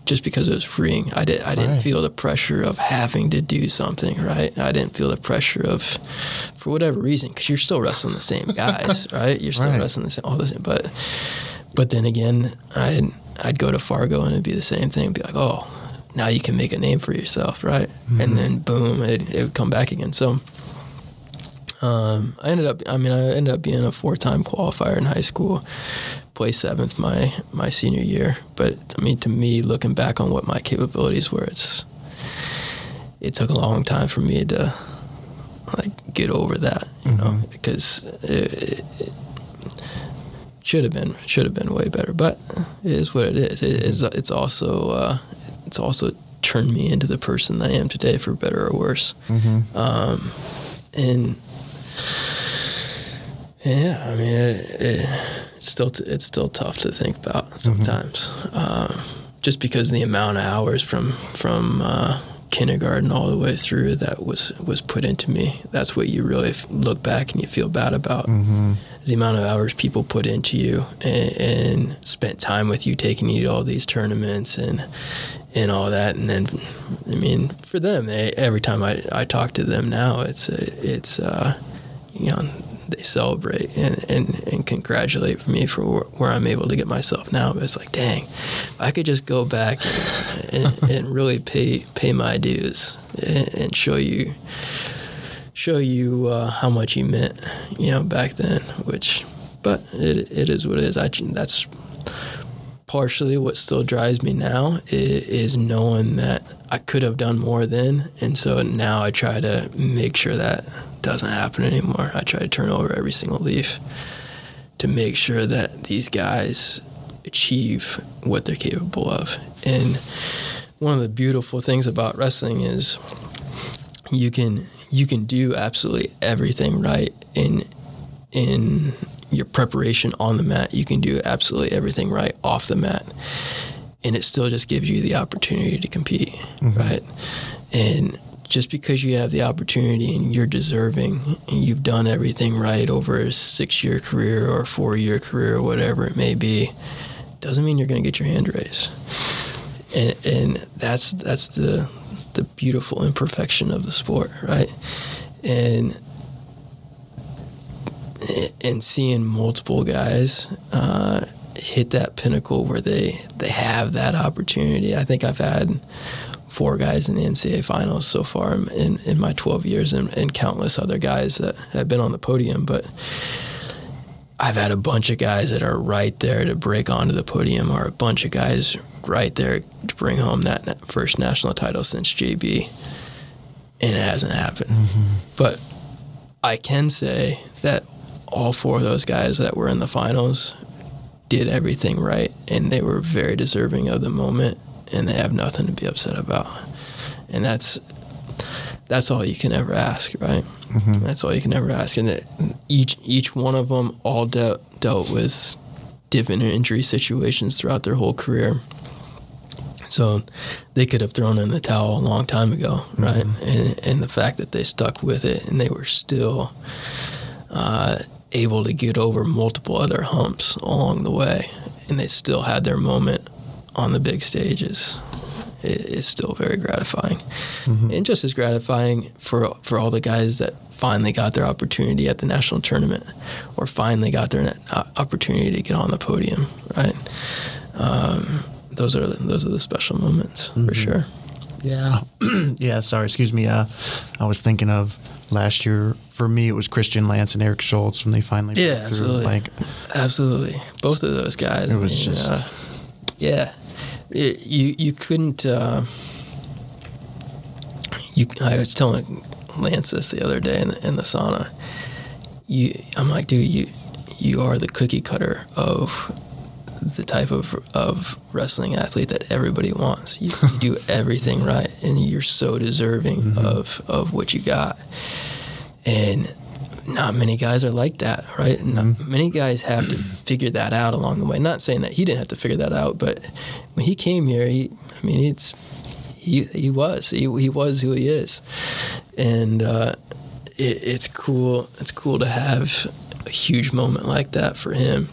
just because it was freeing. I did I didn't Right. feel the pressure of having to do something right. I didn't feel the pressure of, for whatever reason, because you're still wrestling the same guys, right? You're still Right. wrestling the same all the same, but but then again, I'd I'd go to Fargo and it'd be the same thing. Be like, oh, now you can make a name for yourself, right? And mm-hmm. then boom, it, it would come back again. So um, I ended up. I mean, I ended up being a four-time qualifier in high school. Placed seventh my my senior year. But I mean, to me, looking back on what my capabilities were, it's it took a long time for me to like get over that, you know, because it, it should have been should have been way better. But it is what it is. It, it's it's also uh, it's also turned me into the person I am today, for better or worse. Um, and yeah, I mean, it, it, it's still t- it's still tough to think about sometimes, um, just because the amount of hours from from uh, kindergarten all the way through that was was put into me. That's what you really f- look back and you feel bad about. Is the amount of hours people put into you and, and spent time with you, taking you to all these tournaments and and all that. And then, I mean, for them, they, every time I, I talk to them now, it's it's uh, you know they celebrate and, and, and congratulate me for where, where I'm able to get myself now. But it's like, dang, I could just go back and, and, and really pay pay my dues and, and show you show you uh, how much you meant, you know, back then. Which, but it it is what it is. I that's partially what still drives me now is knowing that I could have done more then, and so now I try to make sure that doesn't happen anymore. I try to turn over every single leaf to make sure that these guys achieve what they're capable of. And one of the beautiful things about wrestling is you can you can do absolutely everything right in in your preparation on the mat. You can do absolutely everything right off the mat, and it still just gives you the opportunity to compete, mm-hmm. right? And just because you have the opportunity and you're deserving and you've done everything right over a six year career or four year career or whatever it may be, doesn't mean you're going to get your hand raised. And, and that's that's the the beautiful imperfection of the sport, right? And and seeing multiple guys uh, hit that pinnacle where they they have that opportunity. I think I've had four guys in the NCAA finals so far in, in my 12 years and, and countless other guys that have been on the podium. But I've had a bunch of guys that are right there to break onto the podium, or a bunch of guys right there to bring home that first national title since JB, and it hasn't happened. Mm-hmm. But I can say that all four of those guys that were in the finals did everything right, and they were very deserving of the moment, and they have nothing to be upset about. And that's that's all you can ever ask, right? That's all you can ever ask. And each each one of them all dealt dealt with different injury situations throughout their whole career. So they could have thrown in the towel a long time ago, right? And, and the fact that they stuck with it and they were still uh, able to get over multiple other humps along the way, and they still had their moment on the big stages. It's still very gratifying, and just as gratifying for for all the guys that finally got their opportunity at the national tournament, or finally got their uh, opportunity to get on the podium. Right, um, those are those are the special moments for sure. Yeah. yeah, sorry, excuse me. Uh, I was thinking of last year. For me, it was Christian Lance and Eric Schultz when they finally Yeah, broke through. absolutely. Like, Absolutely, both of those guys. It was just- uh, yeah. It- you you couldn't. Uh, you I was telling Lance this the other day in the, in the sauna. You, I'm like, dude, you you are the cookie cutter of the type of of wrestling athlete that everybody wants. You, you do everything right, and you're so deserving of of what you got. And not many guys are like that, right? Not mm-hmm. many guys have to figure that out along the way. Not saying that he didn't have to figure that out, but when he came here, he, I mean, it's he he was he, he was who he is, and uh, it, it's cool. It's cool to have a huge moment like that for him,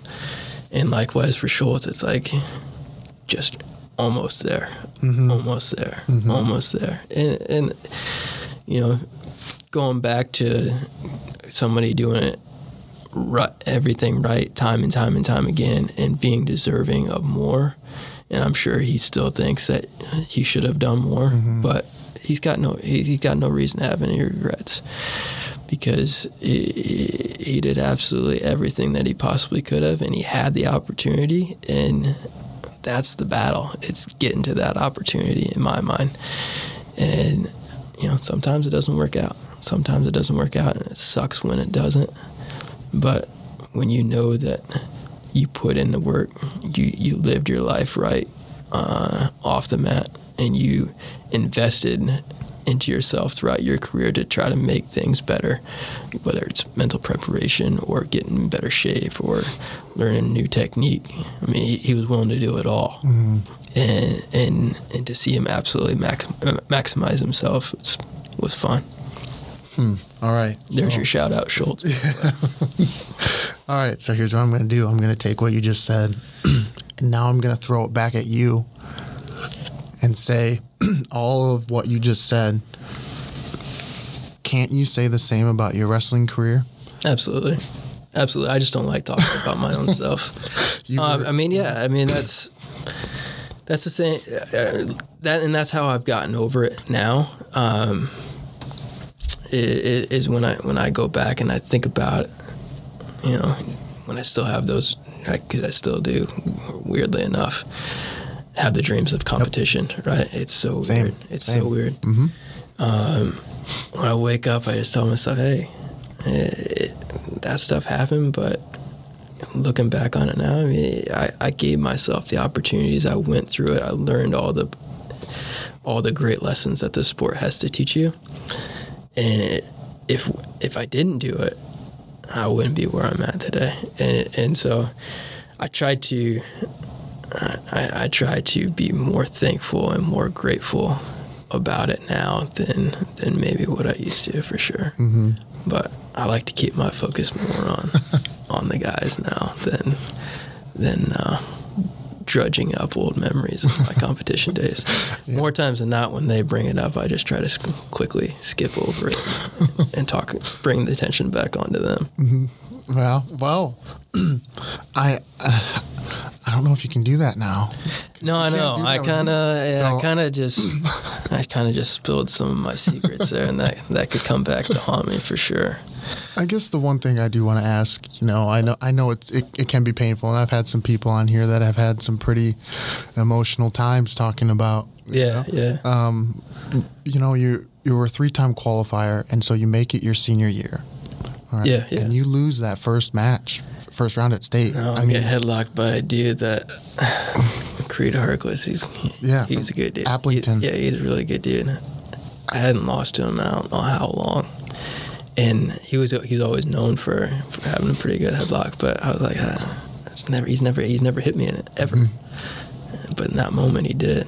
and likewise for Schultz. It's like just almost there, mm-hmm. almost there, mm-hmm. almost there, and and you know, going back to somebody doing it right, everything right time and time and time again and being deserving of more. And I'm sure he still thinks that he should have done more, mm-hmm. but he's got no he, he got no reason to have any regrets because he, he did absolutely everything that he possibly could have, and he had the opportunity, and that's the battle. It's getting to that opportunity in my mind, and you know sometimes it doesn't work out. Sometimes it doesn't work out, and it sucks when it doesn't. But when you know that you put in the work, you you lived your life right uh, off the mat, and you invested into yourself throughout your career to try to make things better, whether it's mental preparation or getting in better shape or learning a new technique. I mean, he, he was willing to do it all, and and and to see him absolutely max, maximize himself was, was fun. All right. There's so- your shout out, Schultz. All right, so here's what I'm going to do. I'm going to take what you just said, and now I'm going to throw it back at you and say all of what you just said. Can't you say the same about your wrestling career? Absolutely, absolutely. I just don't like talking about my own stuff. Um, I mean, yeah. I mean, that's that's the same. Uh, that and that's how I've gotten over it now. Um, i- i- is when I when I go back and I think about, you know, when I still have those, because I still do. Weirdly enough, have the dreams of competition. Right? It's so Same, weird. It's same. so weird. Um, when I wake up, I just tell myself, "Hey, it, that stuff happened, but looking back on it now, I mean, I, I gave myself the opportunities. I went through it. I learned all the all the great lessons that the sport has to teach you. And it, if if I didn't do it, I wouldn't be where I'm at today. And and so I tried to I, I try to be more thankful and more grateful about it now than than maybe what I used to for sure. Mm-hmm. But I like to keep my focus more on on the guys now than than uh, drudging up old memories of my competition days. More times than not, when they bring it up, I just try to sk- quickly skip over it and talk, bring the attention back onto them. Mm-hmm. Well, well, I uh, I don't know if you can do that now. No, I know. I kind of, yeah, I kind of just, I kind of just spilled some of my secrets there, and that that could come back to haunt me for sure. I guess the one thing I do want to ask, you know, I know I know it's it, it can be painful, and I've had some people on here that have had some pretty emotional times talking about. you Yeah, know, yeah, Um, you know, you you were a three time qualifier, and so you make it your senior year. All right? Yeah, yeah. And you lose that first match, first round at state. No, I I mean, get headlocked by a dude that Creed Harkless. He's Yeah, he was a good dude. Aplington. He- yeah, he's a really good dude. I hadn't lost to him. I don't know how long, and he was he was always known for, for having a pretty good headlock. But I was like, ah, it's never he's never he's never hit me in it ever. Mm-hmm. But in that moment, he did.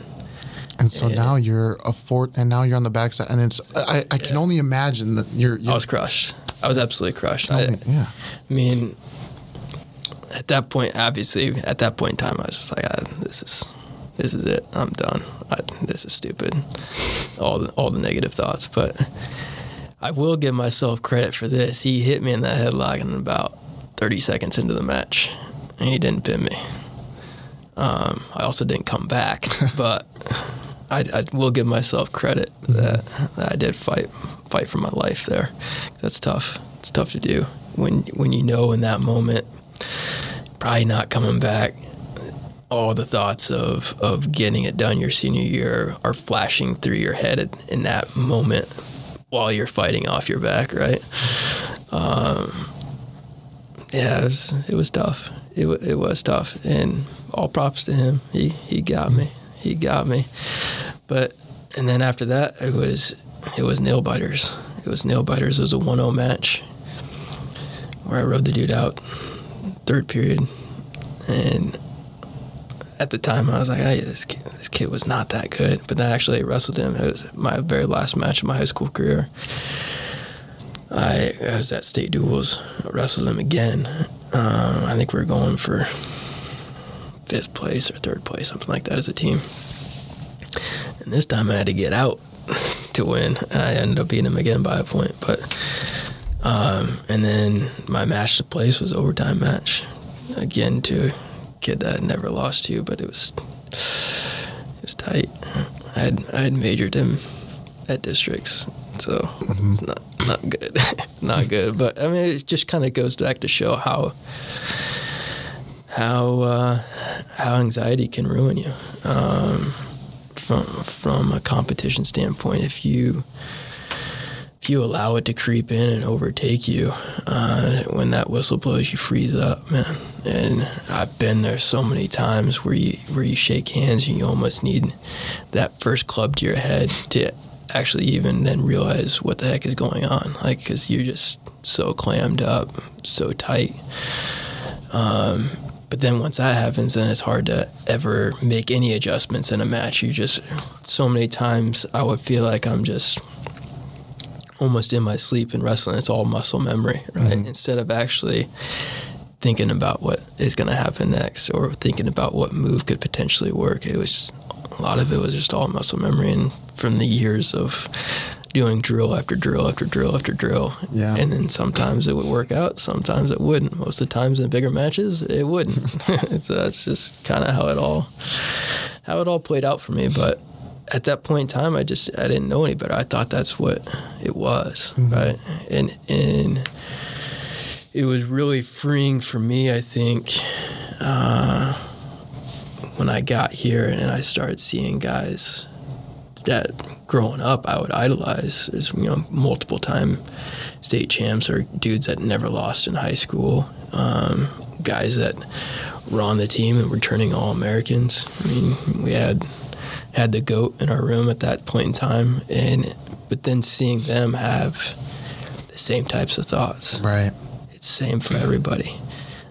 and so yeah. now you're a fort, and now you're on the backside, and it's I, I can Yeah. only imagine that you're. you're I was crushed. I was absolutely crushed. I, yeah. I mean, at that point, obviously, at that point in time, I was just like, ah, "This is, this is it. I'm done. I, this is stupid." All the all the negative thoughts, but I will give myself credit for this. He hit me in that headlock in about 30 seconds into the match, and he didn't pin me. Um, I also didn't come back, but I, I will give myself credit that, that I did fight fight for my life there. That's tough. It's tough to do when when you know in that moment, probably not coming back. All the thoughts of of getting it done your senior year are flashing through your head in that moment while you're fighting off your back, right? Um, yeah, it was it was tough. It it was tough, and all props to him. He he got me. He got me. But and then after that, it was it was nail biters. It was nail biters. It was a 1-0 match where I rode the dude out third period, and at the time I was like, hey, this kid, this kid was not that good. But then I actually wrestled him. It was my very last match of my high school career. I, I was at state duels. I wrestled him again. Um, I think we were going for fifth place or third place, something like that, as a team. And this time I had to get out to win. I ended up beating him again by a point, but um, and then my match to place was overtime match again to a kid that I never lost to, you, but it was it was tight. I had I had majored him at districts, so it's not not good, not good. But I mean, it just kind of goes back to show how how uh, how anxiety can ruin you um, from from a competition standpoint. If you you allow it to creep in and overtake you, uh, when that whistle blows, you freeze up, man. And I've been there so many times where you where you shake hands and you almost need that first club to your head to actually even then realize what the heck is going on, like because you're just so clammed up, so tight. Um, but then once that happens, then it's hard to ever make any adjustments in a match. You just so many times I would feel like I'm just almost in my sleep in wrestling. It's all muscle memory, right? Mm-hmm. Instead of actually thinking about what is going to happen next or thinking about what move could potentially work. It was a lot of it was just all muscle memory and from the years of doing drill after drill after drill after drill. Yeah. And then sometimes it would work out, sometimes it wouldn't. Most of the times in bigger matches, it wouldn't. so that's just kind of how it all how it all played out for me, but at that point in time, I just I didn't know any better. I thought that's what it was, right? And and it was really freeing for me. I think uh, when I got here and I started seeing guys that growing up I would idolize as you know multiple time state champs or dudes that never lost in high school, um, guys that were on the team and were turning all Americans. I mean, we had had the goat in our room at that point in time, and but then seeing them have the same types of thoughts, Right. it's same for everybody.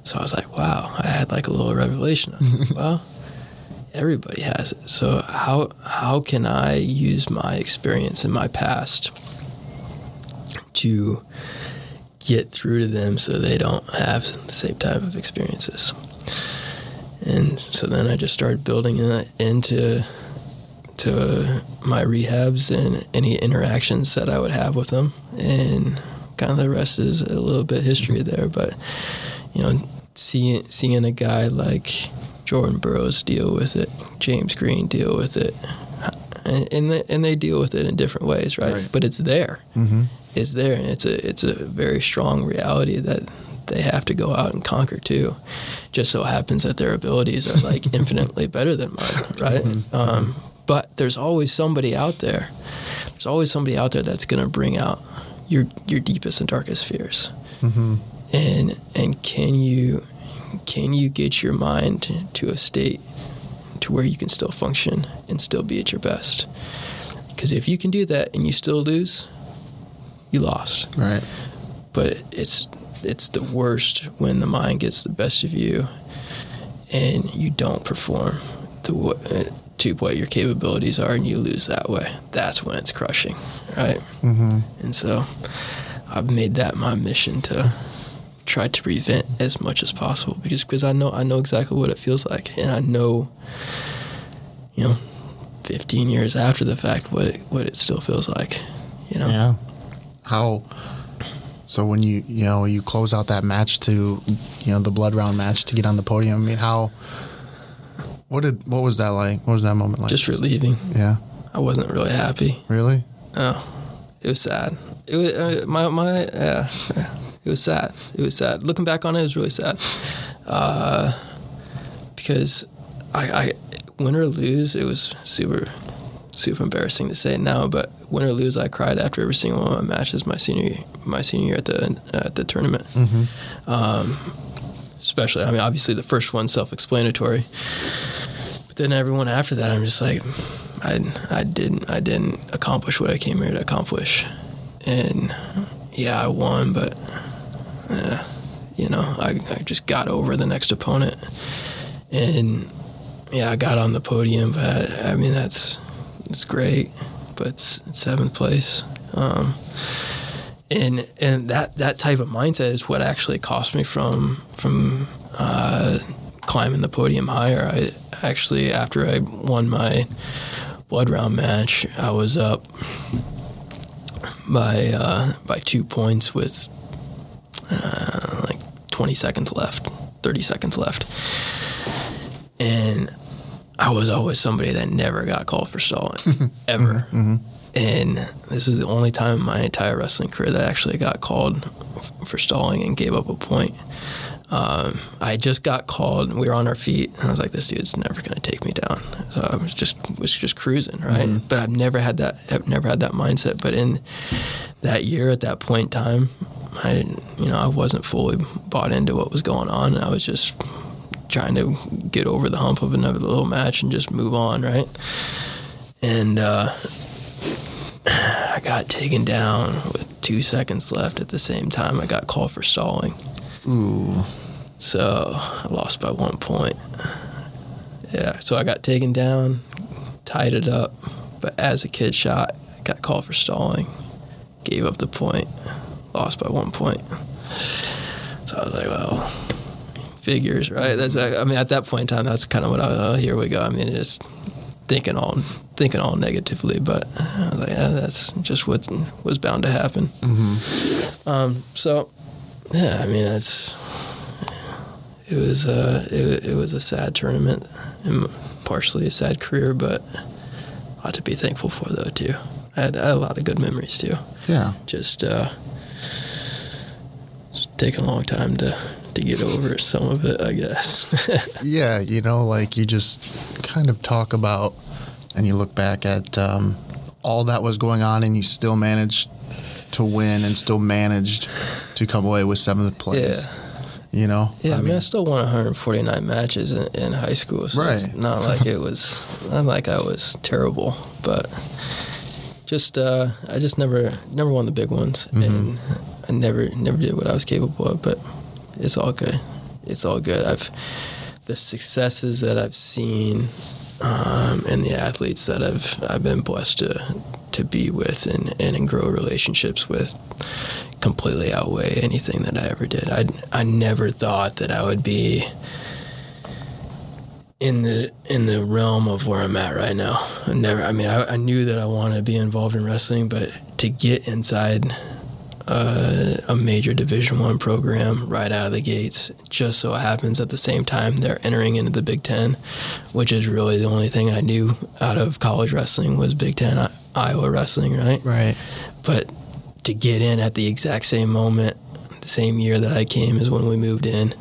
So I was like, wow, I had like a little revelation. I was like, well, everybody has it. So how how can I use my experience in my past to get through to them so they don't have the same type of experiences? And so then I just started building that into to my rehabs and any interactions that I would have with them, and kind of the rest is a little bit history there. But you know, seeing seeing a guy like Jordan Burroughs deal with it, James Green deal with it, and and they, and they deal with it in different ways, right? Right. But it's there. Mm-hmm. It's there, and it's a it's a very strong reality that they have to go out and conquer too. Just so happens that their abilities are like infinitely better than mine, right? Um, but there's always somebody out there. There's always somebody out there that's going to bring out your your deepest and darkest fears. Mm-hmm. And and can you can you get your mind to a state to where you can still function and still be at your best? Because if you can do that and you still lose, you lost Right. but it's it's the worst when the mind gets the best of you and you don't perform to what uh, to what your capabilities are and you lose that way that's when it's crushing right mm-hmm. and so i've made that my mission to try to prevent as much as possible because because i know i know exactly what it feels like and i know you know 15 years after the fact what it, what it still feels like you know Yeah. How? So when you you know you close out that match to you know the blood round match to get on the podium. I mean, how? What did what was that like? What was that moment like? just relieving yeah. i wasn't really happy Really? No, it was sad. It was uh, my my yeah, it was sad. It was sad. Looking back on it, it was really sad. Uh, because I, I win or lose, it was super super embarrassing to say it now, but win or lose, I cried after every single one of my matches my senior my senior year at the at the tournament. Um, especially, I mean, obviously the first one self-explanatory, then everyone after that, I'm just like, I I didn't I didn't accomplish what I came here to accomplish, and yeah, I won, but uh, you know, I, I just got over the next opponent, and yeah, I got on the podium, but I, I mean that's it's great, but it's, it's seventh place. Um, and and that that type of mindset is what actually cost me from from uh, climbing the podium higher. I actually after I won my blood round match, I was up by uh, by two points with uh, like 20 seconds left, 30 seconds left, and I was always somebody that never got called for stalling ever. And this is the only time in my entire wrestling career that I actually got called f- for stalling and gave up a point. Um, I just got called. And we were on our feet, and I was like, "This dude's never going to take me down." So I was just was just cruising, right? But I've never had that. I've never had that mindset. But in that year, at that point in time, I you know I wasn't fully bought into what was going on, and I was just trying to get over the hump of another little match and just move on, right? And uh, I got taken down with two seconds left. At the same time, I got called for stalling. Ooh. So I lost by one point. Yeah, so I got taken down, tied it up, but as a kid shot, got called for stalling, gave up the point, lost by one point. So I was like, well, figures, right? That's I mean, at that point in time, that's kind of what I was. Oh, here we go. I mean, just thinking all thinking all negatively, but I was like, yeah, that's just what was bound to happen. Mm-hmm. Um, so yeah, I mean, that's it was uh, it, it was a sad tournament and partially a sad career, but a lot to be thankful for though too. I had, I had a lot of good memories too. Yeah. Just uh, it's taken a long time to to get over some of it, I guess. Yeah, you know, like you just kind of talk about and you look back at um, all that was going on and you still managed to win and still managed to come away with seventh place. yeah. You know? Yeah, I mean, I still won 149 matches in, in high school, so it's Right. not like it was not like I was terrible, but just uh, I just never never won the big ones, and I never never did what I was capable of. But it's all good. It's all good. I've the successes that I've seen um, and the athletes that I've I've been blessed to to be with and, and grow relationships with completely outweigh anything that I ever did. I I never thought that I would be in the in the realm of where I'm at right now. I never. I mean, I, I knew that I wanted to be involved in wrestling, but to get inside a, a major Division One program right out of the gates. Just so it happens at the same time they're entering into the Big Ten, which is really the only thing I knew out of college wrestling was Big Ten I- Iowa wrestling, right? Right. But to get in at the exact same moment, the same year that I came is when we moved in,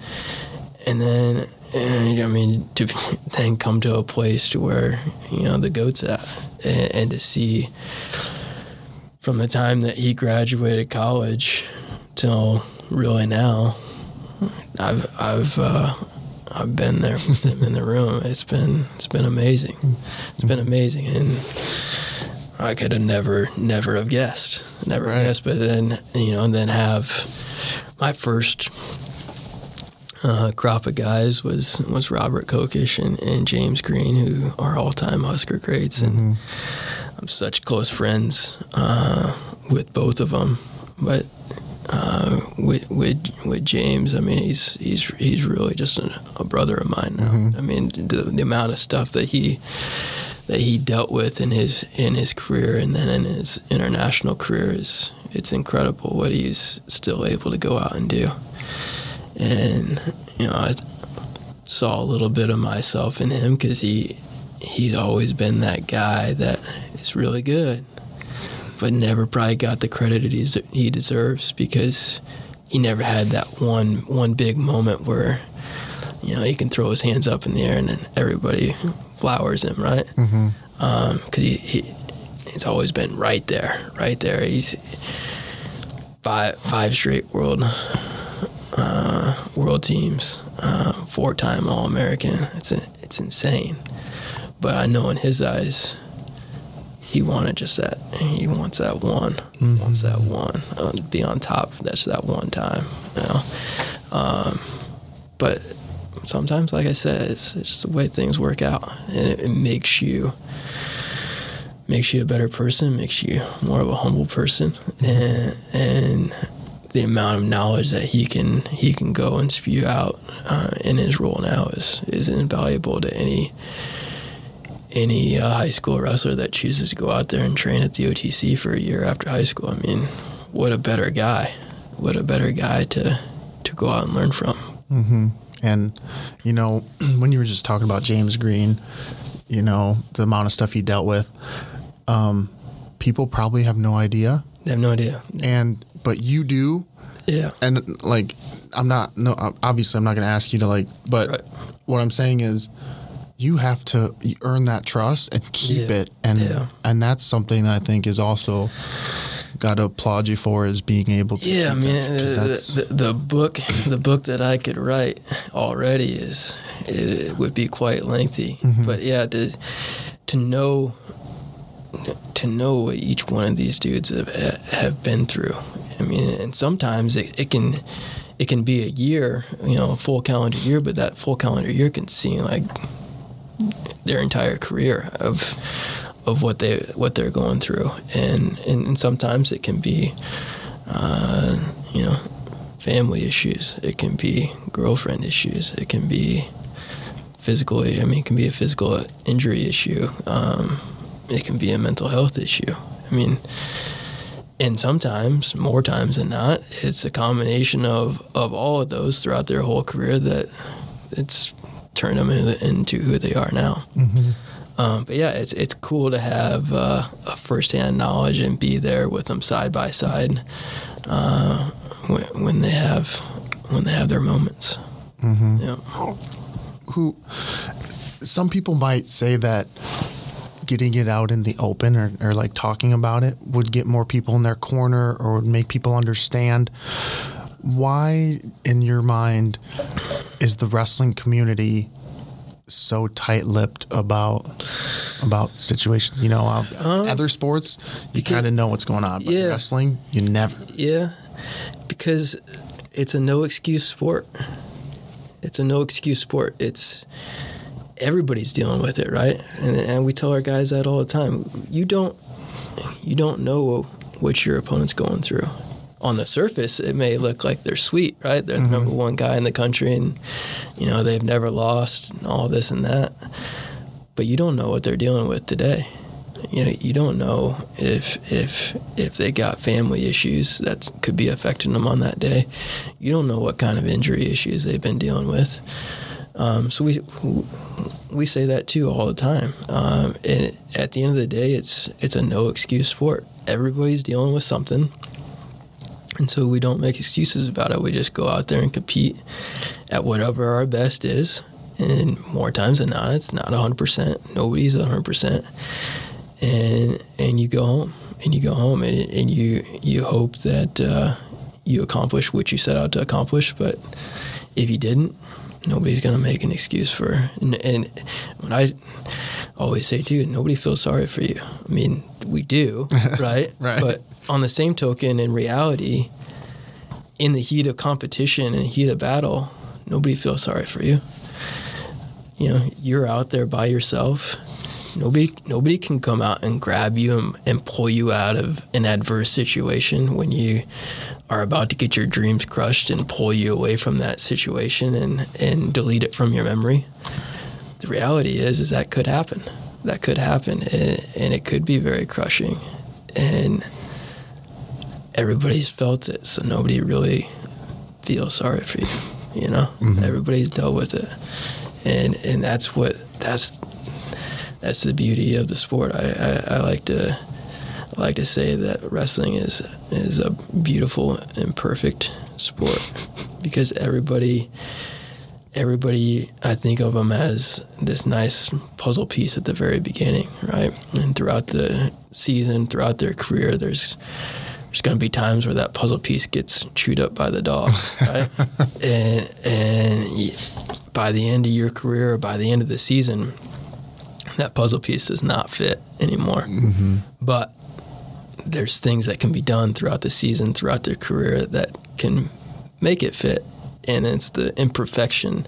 and then and, I mean to then come to a place to where you know the goats at, and, and to see from the time that he graduated college till really now, I've I've uh, I've been there with him in the room. It's been it's been amazing. It's been amazing, and I could have never never have guessed, never Right. guessed. But then you know, and then have my first uh, crop of guys was was Robert Kokesh and, and James Green, who are all time Husker greats, and I'm such close friends uh, with both of them. But uh, with with with James, I mean, he's he's he's really just a, a brother of mine now. I mean, the, the amount of stuff that he that he dealt with in his in his career and then in his international career is it's incredible what he's still able to go out and do. And you know, I saw a little bit of myself in him because he he's always been that guy that is really good, but never probably got the credit that he deserves because he never had that one one big moment where you know he can throw his hands up in the air and then everybody flowers him, right? Because he, he he's always been right there, right there. He's five five straight world uh, world teams, uh, four time All American. It's it's insane. But I know in his eyes, he wanted just that. He wants that one. Wants that one. Uh, be on top. That's that one time. You know. Um, but sometimes, like I said, it's, it's just the way things work out, and it, it makes you makes you a better person, makes you more of a humble person, and and the amount of knowledge that he can he can go and spew out uh, in his role now is is invaluable to any any uh, high school wrestler that chooses to go out there and train at the OTC for a year after high school. I mean, what a better guy! What a better guy to to go out and learn from. And you know, when you were just talking about James Green, you know the amount of stuff he dealt with, um, people probably have no idea, I have no idea. and but you do. Yeah. And like, I'm not no. Obviously, I'm not going to ask you to like. But Right. what I'm saying is, you have to earn that trust and keep Yeah. it, and Yeah. and that's something that I think is also got to applaud you for is being able to. Yeah, I keep mean, that, 'cause uh, that's- the, the book, the book that I could write already is it would be quite lengthy. But yeah, to to know to know what each one of these dudes have have been through. I mean, and sometimes it, it can it can be a year, you know, a full calendar year, but that full calendar year can seem like their entire career of of what they what they're going through, and and, and sometimes it can be, uh, you know, family issues. It can be girlfriend issues. It can be physical. I mean, it can be a physical injury issue. Um, it can be a mental health issue. I mean, and sometimes, more times than not, it's a combination of, of all of those throughout their whole career that it's turned them into, into who they are now. Um, but yeah, it's it's cool to have uh, a firsthand knowledge and be there with them side by side uh, when, when they have when they have their moments. Yeah. who some people might say that getting it out in the open or, or like talking about it would get more people in their corner or would make people understand why in your mind is the wrestling community so tight-lipped about about situations you know uh, other sports you kind of know what's going on but Yeah. wrestling you never Yeah, because it's a no excuse sport. It's a no excuse sport. It's everybody's dealing with it, right? And, and we tell our guys that all the time. You don't you don't know what your opponent's going through. On the surface, it may look like they're sweet, right? They're the number one guy in the country, and you know they've never lost, and all this and that. But you don't know what they're dealing with today. You know, you don't know if if if they got family issues that could be affecting them on that day. You don't know what kind of injury issues they've been dealing with. Um, so we we say that too all the time. Um, and at the end of the day, it's it's a no excuse sport. Everybody's dealing with something, and so we don't make excuses about it. We just go out there and compete at whatever our best is. And more times than not, it's not 100%. Nobody's 100%. And and you go home, and you go home, and, and you you hope that uh, you accomplish what you set out to accomplish. But if you didn't, nobody's gonna make an excuse for. And, and when I always say too, nobody feels sorry for you. I mean, we do, right? Right. But on the same token, in reality, in the heat of competition and heat of battle, nobody feels sorry for you. You know, you're out there by yourself. Nobody, nobody can come out and grab you and, and pull you out of an adverse situation when you are about to get your dreams crushed and pull you away from that situation and, and delete it from your memory. The reality is, is that could happen. That could happen, and, and it could be very crushing. And everybody's felt it, so nobody really feels sorry for you. You know, mm-hmm. everybody's dealt with it, and and that's what that's that's the beauty of the sport. I, I, I like to I like to say that wrestling is is a beautiful and perfect sport because everybody everybody I think of them as this nice puzzle piece at the very beginning, right? And throughout the season, throughout their career, there's there's going to be times where that puzzle piece gets chewed up by the dog, right? and and by the end of your career, or by the end of the season, that puzzle piece does not fit anymore. Mm-hmm. But there's things that can be done throughout the season, throughout their career that can make it fit, and it's the imperfection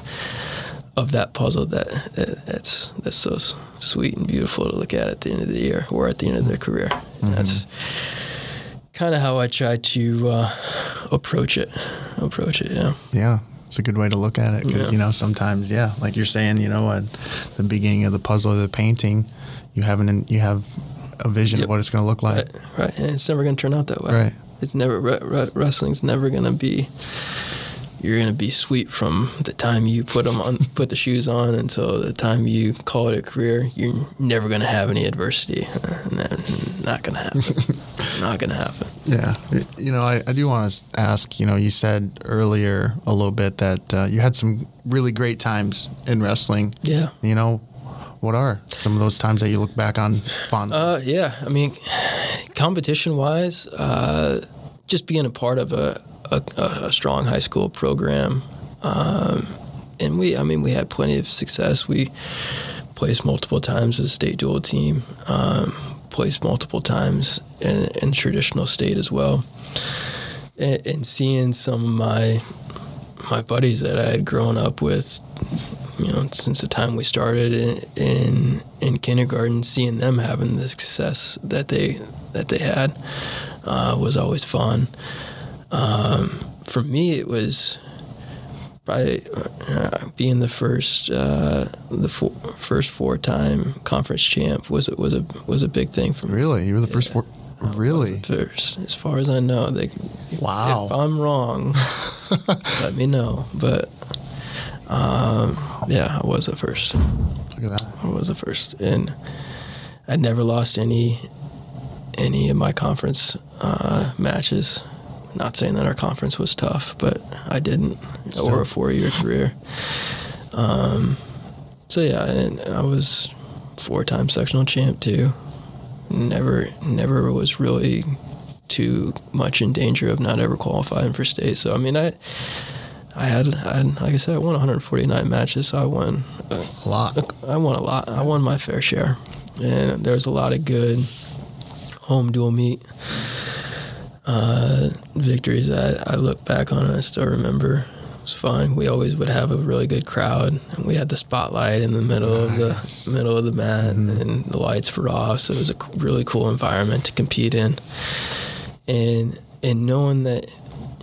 of that puzzle that, that that's that's so sweet and beautiful to look at at the end of the year or at the end of their career. Mm-hmm. That's kind of how I try to uh, approach it. Approach it, yeah. Yeah, it's a good way to look at it because Yeah. you know sometimes, yeah, like you're saying, you know, at the beginning of the puzzle of the painting, you have an you have a vision Yep. of what it's going to look like. Right, right. And it's never going to turn out that way. Right. It's never re- re- wrestling's never going to be. You're going to be sweet from the time you put them on, put the shoes on, until the time you call it a career. You're never going to have any adversity. Uh, that- not going to happen. not going to happen. Yeah, you know, I, I do want to ask. You know, you said earlier a little bit that uh, you had some really great times in wrestling. Yeah. You know, what are some of those times that you look back on fondly? Uh, yeah, I mean, competition wise, uh, just being a part of a, a, a strong high school program, um, and we, I mean, we had plenty of success. We placed multiple times as a state dual team, um, placed multiple times in, in traditional state as well, and, and seeing some of my my buddies that I had grown up with you know, since the time we started in in, in kindergarten, seeing them having the success that they that they had uh, was always fun. Um, for me, it was by uh, being the first uh, the four, first four time conference champ was was a was a big thing for me. really, you were the first four. Really? First, as far as I know, they, Wow. If I'm wrong, let me know. But um, yeah, I was the first. Look at that. I was the first, and I'd never lost any any of my conference uh, matches. Not saying that our conference was tough, but I didn't, or a four year career. Um, so yeah, and I was four time sectional champ too. Never, never was really too much in danger of not ever qualifying for state. So I mean, I, I had, I had like I said, I won 149 matches. So I won uh, A lot. I won a lot. I won my fair share, and there was a lot of good home dual meet uh, victories that I look back on and I still remember. It was fun. We always would have a really good crowd, and we had the spotlight in the middle Nice. of the middle of the mat, and the lights were off. So it was a really cool environment to compete in, and and knowing that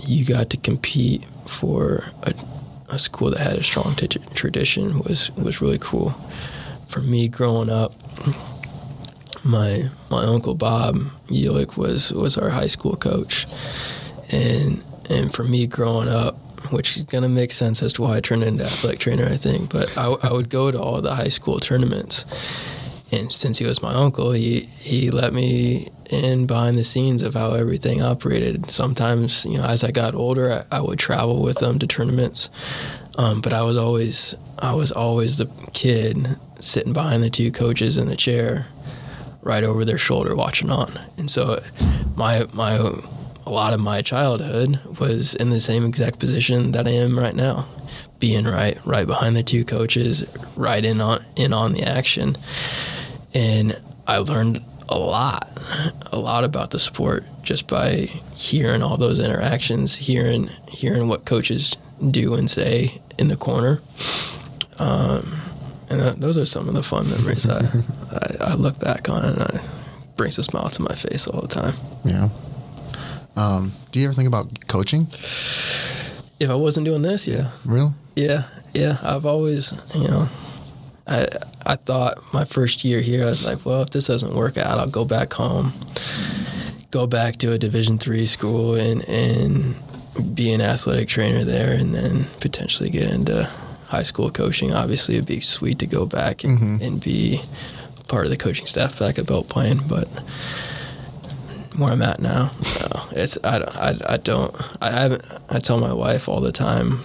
you got to compete for a, a school that had a strong t- tradition was was really cool. For me, growing up, my my uncle Bob Ulick was was our high school coach, and and for me growing up, which is gonna make sense as to why I turned into athletic trainer, I think. But I, I would go to all the high school tournaments, and since he was my uncle, he he let me in behind the scenes of how everything operated. Sometimes, you know, as I got older, I, I would travel with them to tournaments. Um, but I was always I was always the kid sitting behind the two coaches in the chair, right over their shoulder, watching on. And so, my my a lot of my childhood was in the same exact position that I am right now, being right right behind the two coaches, right in on in on the action, and I learned a lot, a lot about the sport just by hearing all those interactions, hearing hearing what coaches do and say in the corner. Um, and that, those are some of the fun memories I, I, I look back on and it brings a smile to my face all the time. Yeah. Um, do you ever think about coaching? If I wasn't doing this, yeah. Real? Yeah, yeah. I've always, you know, I I thought my first year here, I was like, well, if this doesn't work out, I'll go back home, go back to a Division three school, and and be an athletic trainer there, and then potentially get into high school coaching. Obviously, it'd be sweet to go back and, mm-hmm. and be part of the coaching staff back at Belle Plaine, but where I'm at now, no, it's I, I, I don't I haven't I tell my wife all the time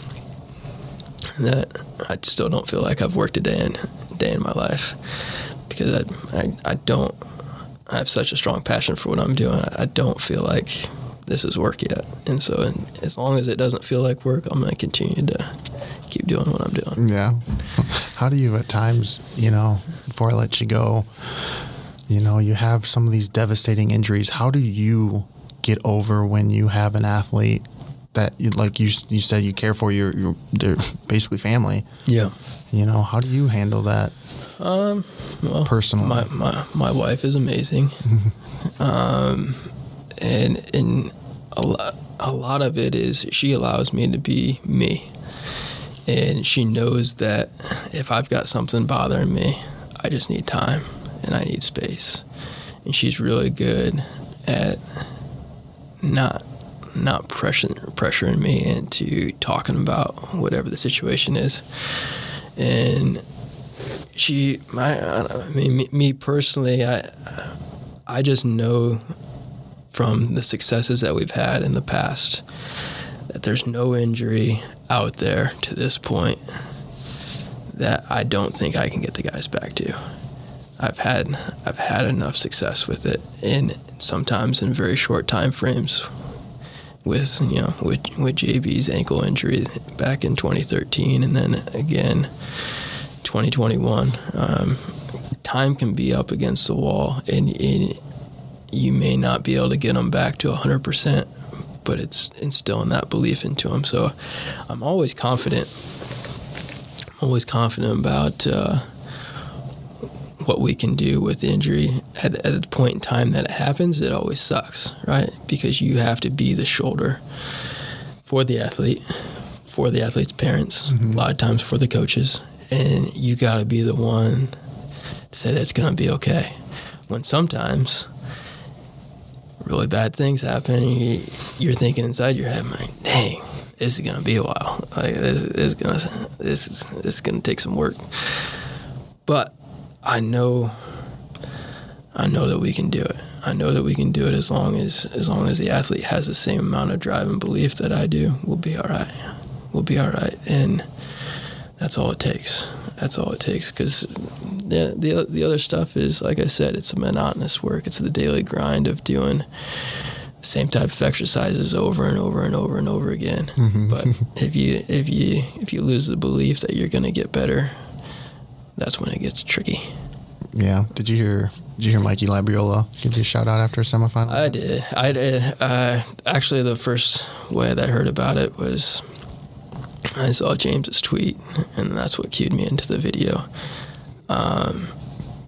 that I still don't feel like I've worked a day in day in my life because I I, I don't I have such a strong passion for what I'm doing. I, I don't feel like this is work yet, and so as long as it doesn't feel like work, I'm going to continue to keep doing what I'm doing. Yeah. How do you at times, you know, before I let you go, you know, you have some of these devastating injuries. How do you get over when you have an athlete that, you, like you you said, you care for your, your they're basically family? Yeah. You know, how do you handle that Um. Well, personally? my my my wife is amazing, um, and and a lot a lot of it is she allows me to be me, and she knows that if I've got something bothering me, I just need time and I need space, and she's really good at not not pressuring pressuring me into talking about whatever the situation is, and she my I mean me, me personally I I just know from the successes that we've had in the past that there's no injury out there to this point that I don't think I can get the guys back to. I've had I've had enough success with it and sometimes in very short time frames with you know with with JB's ankle injury back in 2013 and then again 2021. Um, time can be up against the wall, and, and you may not be able to get them back to 100%, but it's instilling that belief into them. So I'm always confident. I'm always confident about uh, what we can do with injury. At, at the point in time that it happens, it always sucks, right? Because you have to be the shoulder for the athlete, for the athlete's parents, a lot of times for the coaches, and you got to be the one to say that's going to be okay. When sometimes really bad things happen, you, you're thinking inside your head, like, dang, this is to be a while. Like this, this is to this is this is to take some work. But I know I know that we can do it. I know that we can do it as long as as long as the athlete has the same amount of drive and belief that I do. We'll be all right. We'll be all right, and that's all it takes. That's all it takes. Because the, the the other stuff is, like I said, it's monotonous work. It's the daily grind of doing the same type of exercises over and over and over and over again. But if you if you if you lose the belief that you're going to get better, that's when it gets tricky. yeah. Did you hear? Did you hear Mikey Labriola give you a shout out after a semifinal? I did. I did. Uh, actually, the first way that I heard about it was I saw James's tweet, and that's what cued me into the video. Um,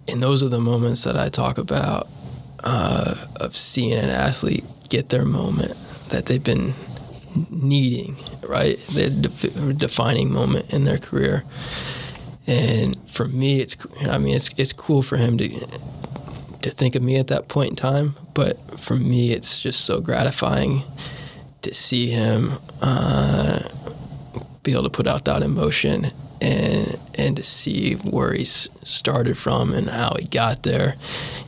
and those are the moments that I talk about uh, of seeing an athlete get their moment that they've been needing, right? The def- defining moment in their career. And for me, it's I mean it's it's cool for him to to think of me at that point in time. But for me, it's just so gratifying to see him uh, be able to put out that emotion and and to see where he started from and how he got there.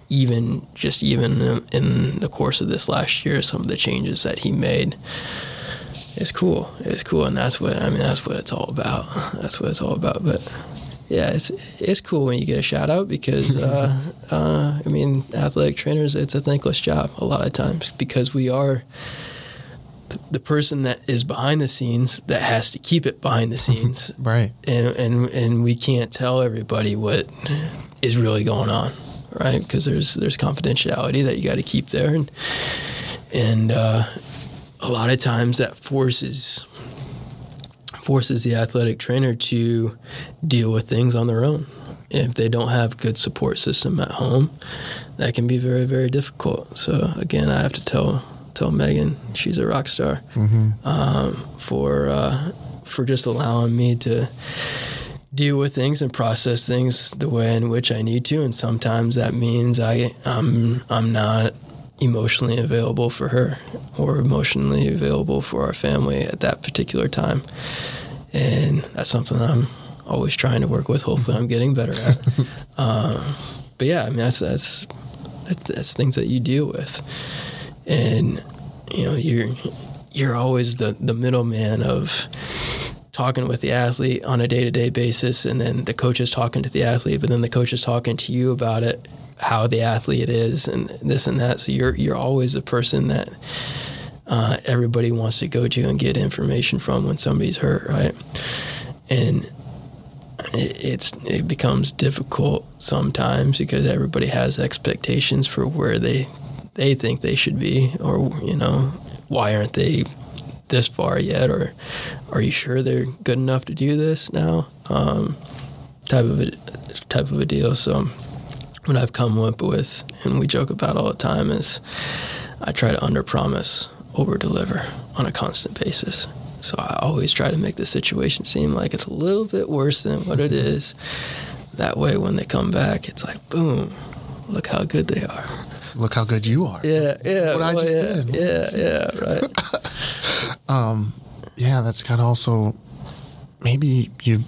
Even just even in the course of this last year, some of the changes that he made. It's cool. It's cool, and that's what I mean. That's what it's all about. That's what it's all about. But yeah, it's it's cool when you get a shout out because uh, uh, I mean, athletic trainers, it's a thankless job a lot of times because we are the person that is behind the scenes that has to keep it behind the scenes, right? And and and we can't tell everybody what is really going on, right? Because there's there's confidentiality that you got to keep there, and and uh, a lot of times that forces forces the athletic trainer to deal with things on their own. If they don't have good support system at home, that can be very very difficult. So again, I have to tell tell Megan she's a rock star mm-hmm. um, for uh, for just allowing me to deal with things and process things the way in which I need to. And sometimes that means I I'm I'm not emotionally available for her or emotionally available for our family at that particular time. And that's something I'm always trying to work with. Hopefully, I'm getting better at. um, but yeah, I mean that's that's that's things that you deal with and you know you're you're always the the middleman of talking with the athlete on a day-to-day basis and then the coach is talking to the athlete but then the coach is talking to you about it how the athlete is and this and that. So you're you're always the person that uh, everybody wants to go to and get information from when somebody's hurt right? And it's it becomes difficult sometimes because everybody has expectations for where they they think they should be, or you know, why aren't they this far yet, or are you sure they're good enough to do this now? Um, type of a type of a deal. So what I've come up with, and we joke about all the time, is I try to under promise, over deliver on a constant basis. So I always try to make the situation seem like it's a little bit worse than what it is. That way, when they come back, it's like, boom, look how good they are look how good you are. Yeah, yeah. What well, I just yeah, did. Yeah, yeah, right. um, yeah, that's kind of also maybe you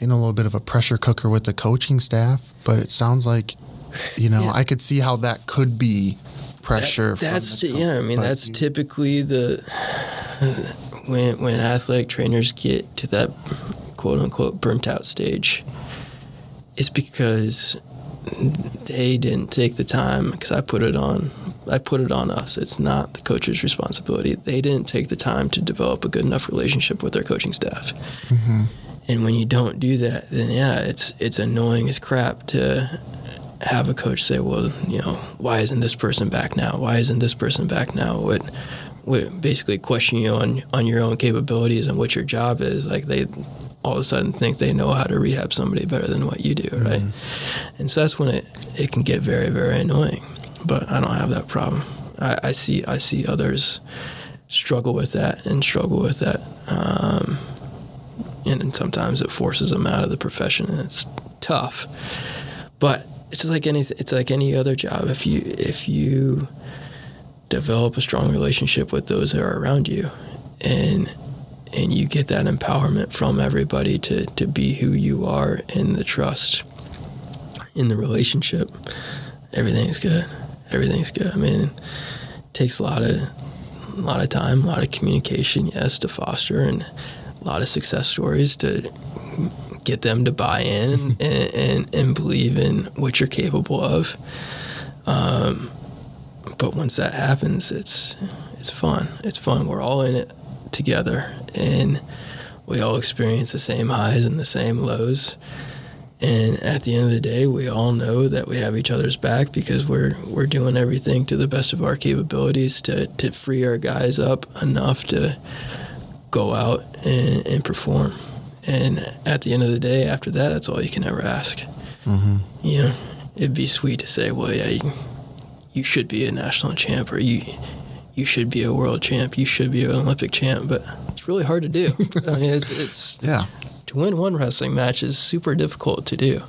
in a little bit of a pressure cooker with the coaching staff, but it sounds like you know yeah. I could see how that could be pressure. That, that's t- yeah. I mean, that's you, typically the when when athletic trainers get to that quote unquote burnt out stage. It's because they didn't take the time because I put it on. I put it on us. It's not the coach's responsibility. They didn't take the time to develop a good enough relationship with their coaching staff. Mm-hmm. And when you don't do that, then yeah, it's it's annoying as crap to have a coach say, "Well, you know, why isn't this person back now? Why isn't this person back now?" What would basically question you on on your own capabilities and what your job is. Like they all of a sudden think they know how to rehab somebody better than what you do, mm-hmm. right? And so that's when it, it can get very, very annoying. But I don't have that problem. I, I see I see others struggle with that and struggle with that. Um, and, and sometimes it forces them out of the profession and it's tough. But it's like any it's like any other job. If you if you develop a strong relationship with those that are around you and and you get that empowerment from everybody to, to be who you are in the trust in the relationship. Everything's good. Everything's good. I mean it takes a lot of a lot of time a lot of communication yes to foster and a lot of success stories to get them to buy in and, and, and believe in what you're capable of. Um, but once that happens it's it's fun. It's fun. We're all in it together and we all experience the same highs and the same lows. And at the end of the day, we all know that we have each other's back because we're we're doing everything to the best of our capabilities to, to free our guys up enough to go out and, and perform. And at the end of the day, after that, that's all you can ever ask. Mm-hmm. You know, it'd be sweet to say, well, yeah, you, you should be a national champ or you you should be a world champ, you should be an Olympic champ, but it's really hard to do. I mean, it's, it's yeah. To win one wrestling match is super difficult to do,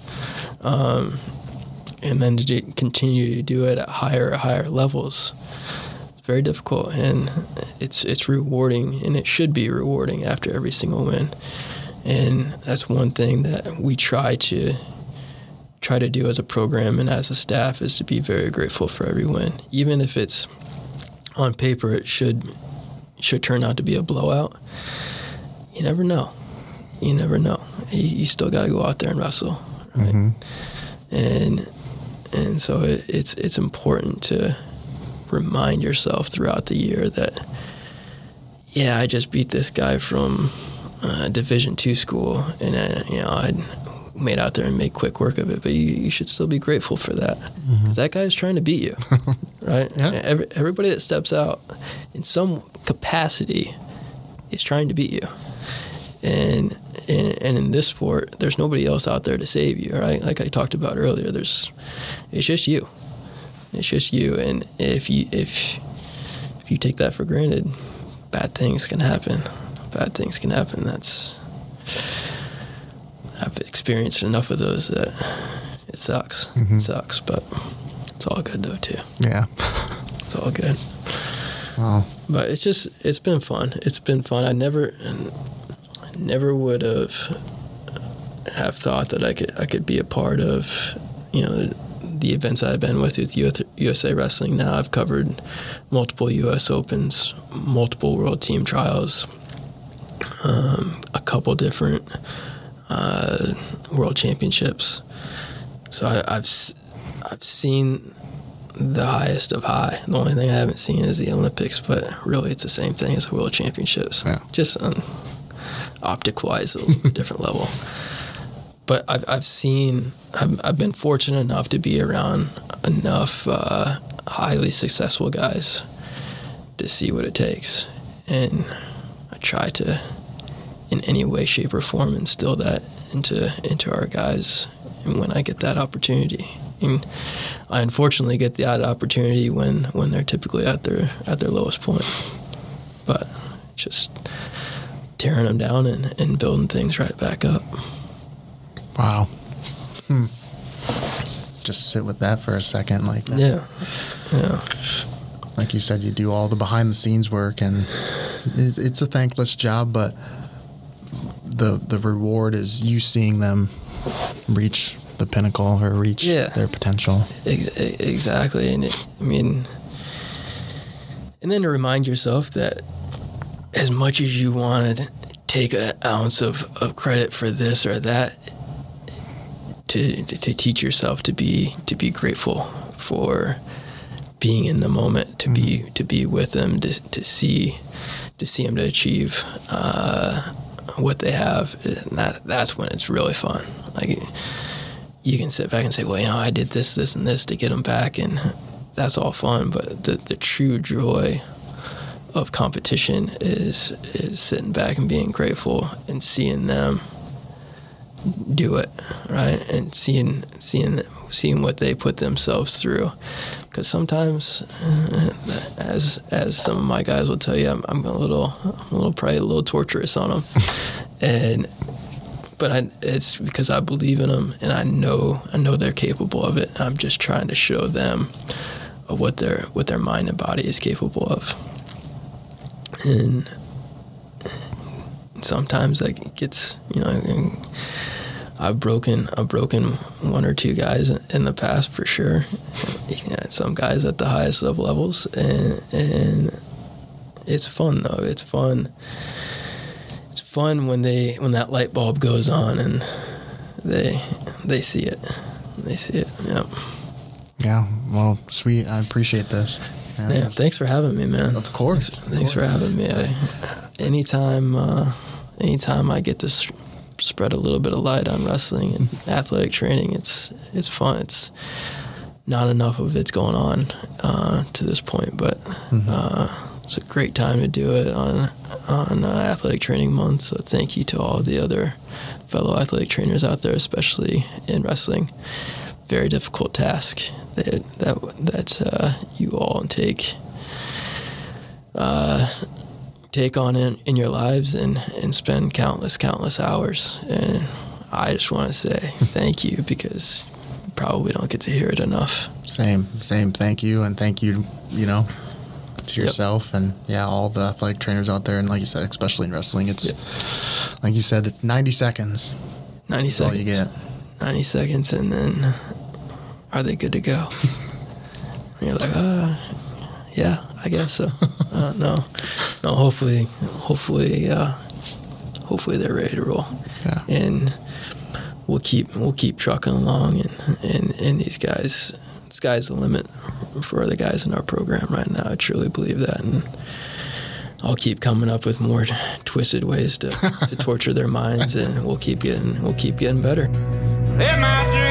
um, and then to do, continue to do it at higher higher levels. It's very difficult, and it's it's rewarding, and it should be rewarding after every single win. And that's one thing that we try to try to do as a program and as a staff is to be very grateful for every win, even if it's on paper it should should turn out to be a blowout. You never know. You never know. You, you still got to go out there and wrestle, right? And and so it, it's it's important to remind yourself throughout the year that yeah, I just beat this guy from uh, Division two school, and uh, you know I made out there and made quick work of it. But you, you should still be grateful for that mm-hmm. because that guy is trying to beat you, right? Yeah. Every, everybody that steps out in some capacity is trying to beat you, and and, and in this sport, there's nobody else out there to save you, right? Like I talked about earlier, there's it's just you. It's just you, and if you if if you take that for granted, bad things can happen. Bad things can happen. That's I've experienced enough of those that it sucks. It sucks, but it's all good though too. Yeah. It's all good. Well, But it's just it's been fun. It's been fun. I never never would have have thought that I could I could be a part of you know the events I've been with with USA Wrestling. Now I've covered multiple U.S. Opens, multiple World Team Trials, um, a couple different uh, World Championships. So I, I've I've seen the highest of high. The only thing I haven't seen is the Olympics, but really it's the same thing as the World Championships. Yeah. Just on optic wise, a different level. But I've, I've seen, I've, I've been fortunate enough to be around enough uh, highly successful guys to see what it takes. And I try to, in any way, shape, or form, instill that into into our guys. And when I get that opportunity, and I unfortunately get the odd opportunity when when they're typically at their at their lowest point. But just tearing them down and, and building things right back up. wow. Hmm. Just sit with that for a second, like that. Yeah, yeah, like you said, you do all the behind the scenes work, and it, it's a thankless job, but the the reward is you seeing them reach the pinnacle or reach Yeah. their potential. ex- exactly. And it, I mean, and then to remind yourself that as much as you want to take an ounce of, of credit for this or that, to to teach yourself to be to be grateful for being in the moment, to be to be with them, to to see to see them to achieve uh, what they have. And that that's when it's really fun. Like you can sit back and say, well, you know, I did this, this, and this to get them back, and that's all fun. But the the true joy of competition is is sitting back and being grateful and seeing them do it right and seeing seeing seeing what they put themselves through because sometimes uh, as as some of my guys will tell you I'm, I'm a little I'm a little probably a little torturous on them and but I, it's because I believe in them and I know I know they're capable of it. I'm just trying to show them what their what their mind and body is capable of. And sometimes that gets you know I've broken I've broken one or two guys in the past for sure. Yeah, some guys at the highest of levels, and and it's fun though. It's fun. It's fun when they when that light bulb goes on and they they see it. They see it. Yeah. Yeah. Well, sweet. I appreciate this. Yeah. Yeah. Thanks for having me, man. Of course. Thanks, thanks for having me. I, anytime, uh, anytime I get to spread a little bit of light on wrestling and athletic training, it's it's fun. It's not enough of it's going on uh, to this point, but uh, it's a great time to do it on on uh, athletic training month. So thank you to all the other fellow athletic trainers out there, especially in wrestling. Very difficult task that that that uh, you all take uh, take on in, in your lives and, and spend countless, countless hours. And I just want to say thank you because you probably don't get to hear it enough. Same, same. Thank you, and thank you, you know, to Yep. yourself and yeah, all the athletic trainers out there. And like you said, especially in wrestling, it's like you said, it's 90 seconds. 90 That's all seconds. you get. 90 seconds, and then are they good to go? and you're like, uh, yeah, I guess so. uh, no, no. Hopefully, hopefully, uh, hopefully they're ready to roll. Yeah. and we'll keep we'll keep trucking along, and and and these guys, sky's the limit for the guys in our program right now. I truly believe that, and. I'll keep coming up with more twisted ways to, to torture their minds, and we'll keep getting we'll keep getting better. Am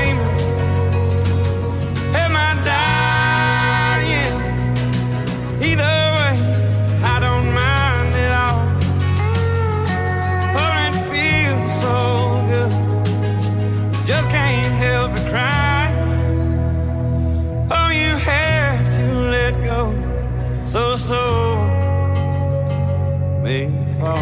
may fall.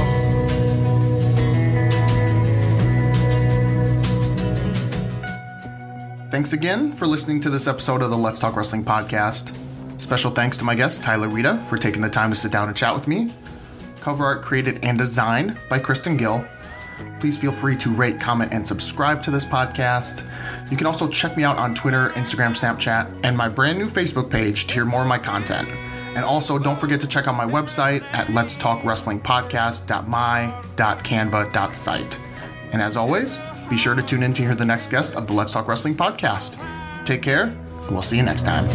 Thanks again for listening to this episode of the Let's Talk Wrestling podcast. Special thanks to my guest, Tyler Weeda, for taking the time to sit down and chat with me. Cover art created and designed by Kristen Gill. Please feel free to rate, comment, and subscribe to this podcast. You can also check me out on Twitter, Instagram, Snapchat, and my brand new Facebook page to hear more of my content. And also, don't forget to check out my website at Let's Talk Wrestling Podcast.my.canva.site. And as always, be sure to tune in to hear the next guest of the Let's Talk Wrestling podcast. Take care, and we'll see you next time.